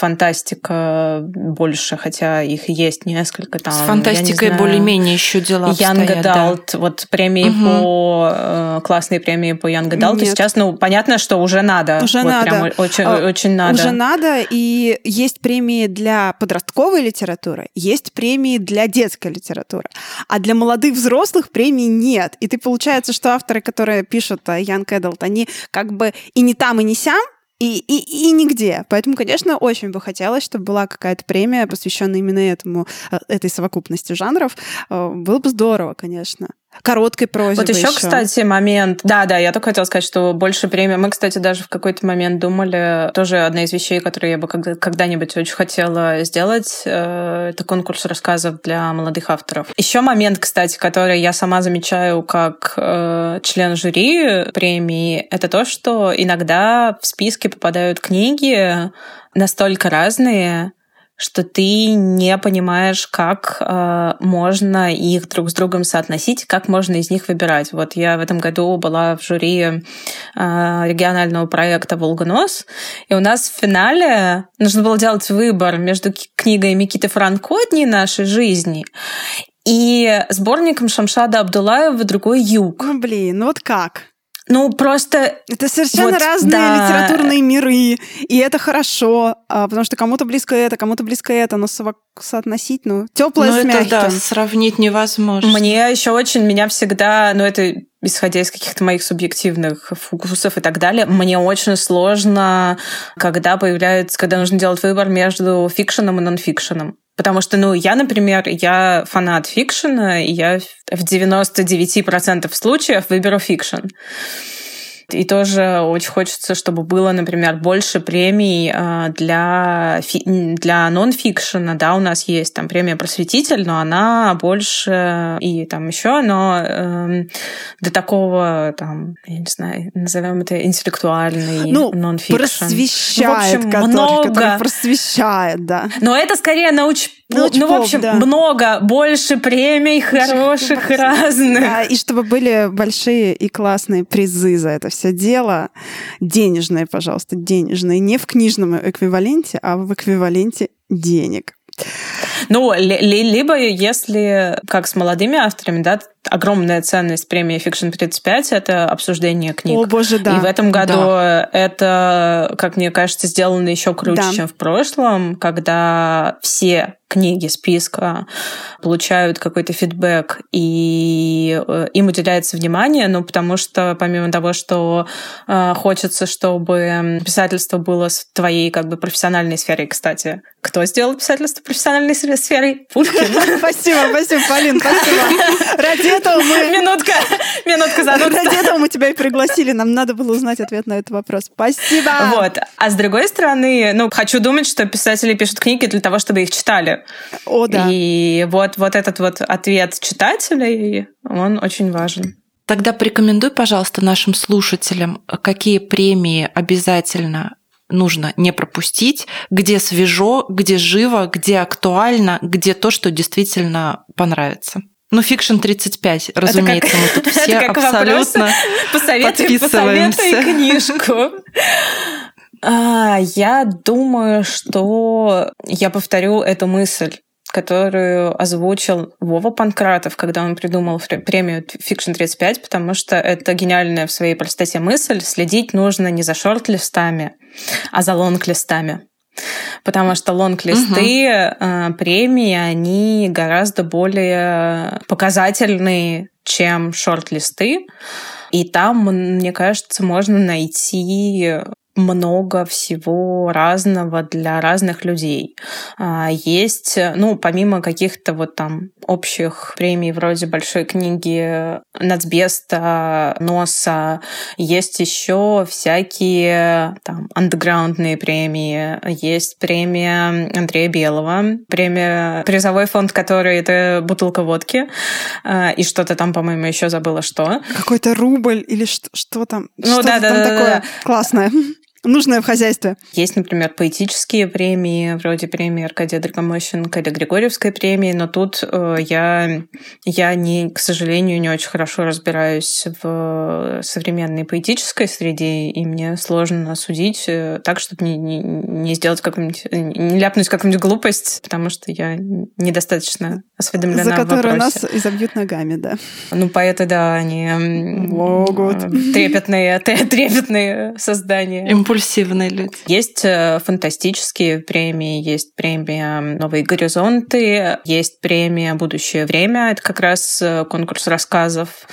фантастика больше, хотя их есть несколько там. С фантастикой более-менее еще дела Young обстоят, Adult, да. вот премии угу. по э, классные премии по Young Adult. Нет. Сейчас, ну, понятно, что уже надо. Уже вот надо. Прям очень, а, очень надо. Уже надо, и есть премии для подростковой литературы, есть премии для детской литературы, а для молодых взрослых премий нет. И ты получается, что авторы, которые пишут Young Adult, они как бы и не там, и не сям, и, и, и нигде. Поэтому, конечно, очень бы хотелось, чтобы была какая-то премия, посвященная именно этому, э, этой совокупности жанров. Э, было бы здорово, конечно короткой прозе. Вот еще, еще, кстати, момент. Да, да, я только хотела сказать, что больше премии. Мы, кстати, даже в какой-то момент думали, тоже одна из вещей, которые я бы когда-нибудь очень хотела сделать, э, это конкурс рассказов для молодых авторов. Еще момент, кстати, который я сама замечаю как э, член жюри премии, это то, что иногда в списке попадают книги настолько разные, что ты не понимаешь, как э, можно их друг с другом соотносить, как можно из них выбирать. Вот я в этом году была в жюри э, регионального проекта «Волгонос», и у нас в финале нужно было делать выбор между книгой Микиты Франко «Дни нашей жизни» и сборником Шамшада Абдулаева «Другой юг». Ну, блин, ну вот как? Ну, просто... Это совершенно вот, разные да. литературные миры, и это хорошо, а, потому что кому-то близко это, кому-то близко это, но со- соотносить, ну, теплое ну, с мягким. да, сравнить невозможно. Мне еще очень, меня всегда, ну, это исходя из каких-то моих субъективных вкусов и так далее, мне очень сложно, когда появляется, когда нужно делать выбор между фикшеном и нонфикшеном. Потому что, ну, я, например, я фанат фикшена, и я в 99% случаев выберу фикшн. И тоже очень хочется, чтобы было, например, больше премий а, для, для нон-фикшена. Да, у нас есть там премия «Просветитель», но она больше и там еще, но э, до такого, там, я не знаю, назовем это интеллектуальный ну, нон-фикшн. просвещает, ну, в общем, который, много. Который просвещает, да. Но это скорее науч ну, ну, в общем, да. много, больше премий хороших, разных. Да, и чтобы были большие и классные призы за это все дело. Денежные, пожалуйста, денежные. Не в книжном эквиваленте, а в эквиваленте денег. Ну, либо если, как с молодыми авторами, да, огромная ценность премии Fiction 35 — это обсуждение книг. О, боже, да. И в этом году да. это, как мне кажется, сделано еще круче, да. чем в прошлом, когда все книги списка получают какой-то фидбэк, и э, им уделяется внимание, ну, потому что помимо того, что э, хочется, чтобы писательство было в твоей как бы профессиональной сфере, кстати, кто сделал писательство профессиональной сферой? Пушкин. Спасибо, спасибо, Полин, спасибо. Ради этого мы... Минутка, минутка занудства. Ради этого мы тебя и пригласили. Нам надо было узнать ответ на этот вопрос. Спасибо. Вот. А с другой стороны, ну, хочу думать, что писатели пишут книги для того, чтобы их читали. О, да. И вот, вот этот вот ответ читателей, он очень важен. Тогда порекомендуй, пожалуйста, нашим слушателям, какие премии обязательно нужно не пропустить, где свежо, где живо, где актуально, где то, что действительно понравится. Ну, фикшн 35, разумеется, как, мы тут все абсолютно посоветуй, подписываемся. Посоветуй книжку. А, я думаю, что я повторю эту мысль которую озвучил Вова Панкратов, когда он придумал премию Fiction 35, потому что это гениальная в своей простоте мысль. Следить нужно не за шорт-листами, а за лонг-листами. Потому что лонг-листы угу. премии, они гораздо более показательные, чем шорт-листы. И там, мне кажется, можно найти много всего разного для разных людей. А, есть, ну, помимо каких-то вот там общих премий вроде большой книги Нацбеста, Носа, есть еще всякие там андеграундные премии, есть премия Андрея Белого, премия призовой фонд, который это бутылка водки, а, и что-то там, по-моему, еще забыла, что. Какой-то рубль или что, что там? Ну что да, да, там да, такое да. классное нужное в хозяйстве. Есть, например, поэтические премии, вроде премии Аркадия Драгомощенко или Григорьевской премии, но тут э, я, я не, к сожалению, не очень хорошо разбираюсь в современной поэтической среде, и мне сложно судить э, так, чтобы не, не, не сделать какую-нибудь, не ляпнуть какую-нибудь глупость, потому что я недостаточно осведомлена За которую в нас изобьют ногами, да. Ну, поэты, да, они Могут. Трепетные, трепетные создания. Импульсивные люди. Есть э, фантастические премии, есть премия «Новые горизонты», есть премия «Будущее время», это как раз э, конкурс рассказов.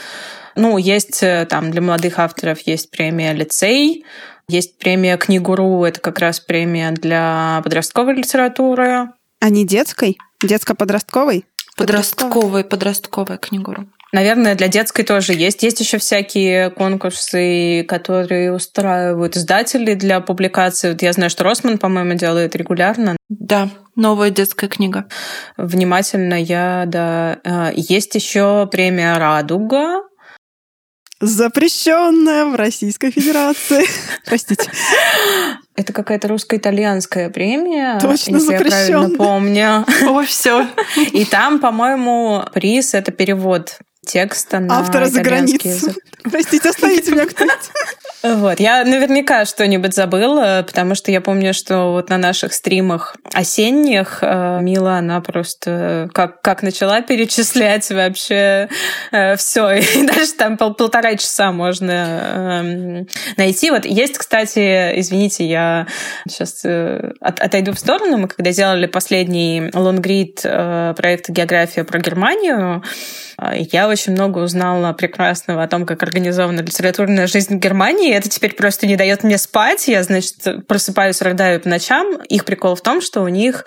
Ну, есть там для молодых авторов есть премия «Лицей», есть премия «Книгуру», это как раз премия для подростковой литературы. А не детской? Детско-подростковой? Подростковая, подростковая книгуру. Наверное, для детской тоже есть. Есть еще всякие конкурсы, которые устраивают издатели для публикации. Вот я знаю, что Росман, по-моему, делает регулярно. Да, новая детская книга. Внимательно я, да. А, есть еще премия «Радуга», запрещенная в Российской Федерации. Простите. Это какая-то русско-итальянская премия, Точно если я правильно помню. О, все. И там, по-моему, приз это перевод текста на Автора за границу. Простите, оставите меня кто-нибудь. Вот, я наверняка что-нибудь забыла, потому что я помню, что вот на наших стримах осенних э, Мила, она просто как, как начала перечислять вообще э, все, и даже там пол, полтора часа можно э, найти. Вот есть, кстати, извините, я сейчас э, от, отойду в сторону, мы когда делали последний лонгрид проекта «География про Германию», я очень много узнала прекрасного о том, как организована литературная жизнь Германии, и это теперь просто не дает мне спать. Я, значит, просыпаюсь, рыдаю по ночам. Их прикол в том, что у них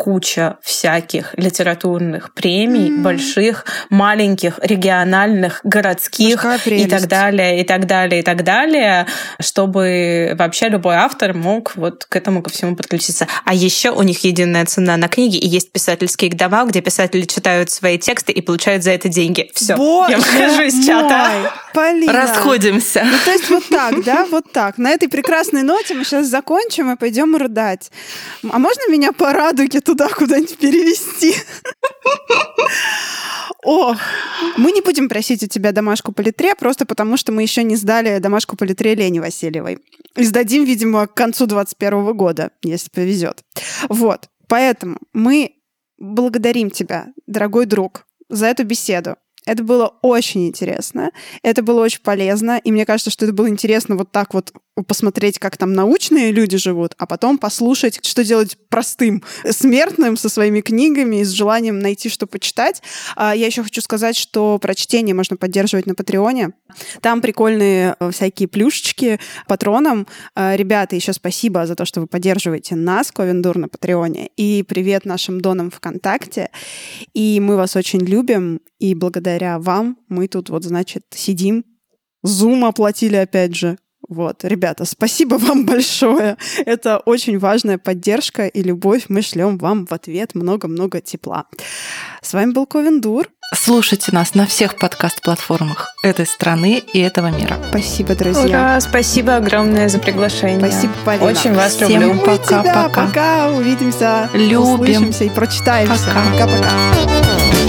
куча всяких литературных премий, mm-hmm. больших, маленьких, региональных, городских и так далее, и так далее, и так далее, чтобы вообще любой автор мог вот к этому ко всему подключиться. А еще у них единая цена на книги, и есть писательские дома, где писатели читают свои тексты и получают за это деньги. Все, Боже я выхожу из чата. Полина. Расходимся. Ну, то есть вот так, да, вот так. На этой прекрасной ноте мы сейчас закончим и пойдем рыдать. А можно меня по радуге туда куда-нибудь перевести? О, мы не будем просить у тебя домашку по литре, просто потому что мы еще не сдали домашку по литре Лене Васильевой. И сдадим, видимо, к концу 2021 года, если повезет. Вот, поэтому мы благодарим тебя, дорогой друг, за эту беседу. Это было очень интересно, это было очень полезно, и мне кажется, что это было интересно вот так вот посмотреть, как там научные люди живут, а потом послушать, что делать простым смертным со своими книгами и с желанием найти, что почитать. А, я еще хочу сказать, что прочтение можно поддерживать на Патреоне. Там прикольные э, всякие плюшечки патронам. А, ребята, еще спасибо за то, что вы поддерживаете нас, Ковендур, на Патреоне. И привет нашим донам ВКонтакте. И мы вас очень любим. И благодаря вам мы тут вот, значит, сидим. Зум оплатили опять же. Вот, ребята, спасибо вам большое. Это очень важная поддержка и любовь. Мы шлем вам в ответ много-много тепла. С вами был Ковендур. Слушайте нас на всех подкаст-платформах этой страны и этого мира. Спасибо, друзья. Ура, спасибо огромное за приглашение. Спасибо, Полина. Очень вас Всем люблю. пока, тебя. пока. Увидимся, Любим. услышимся и прочитаемся. Пока. Пока-пока.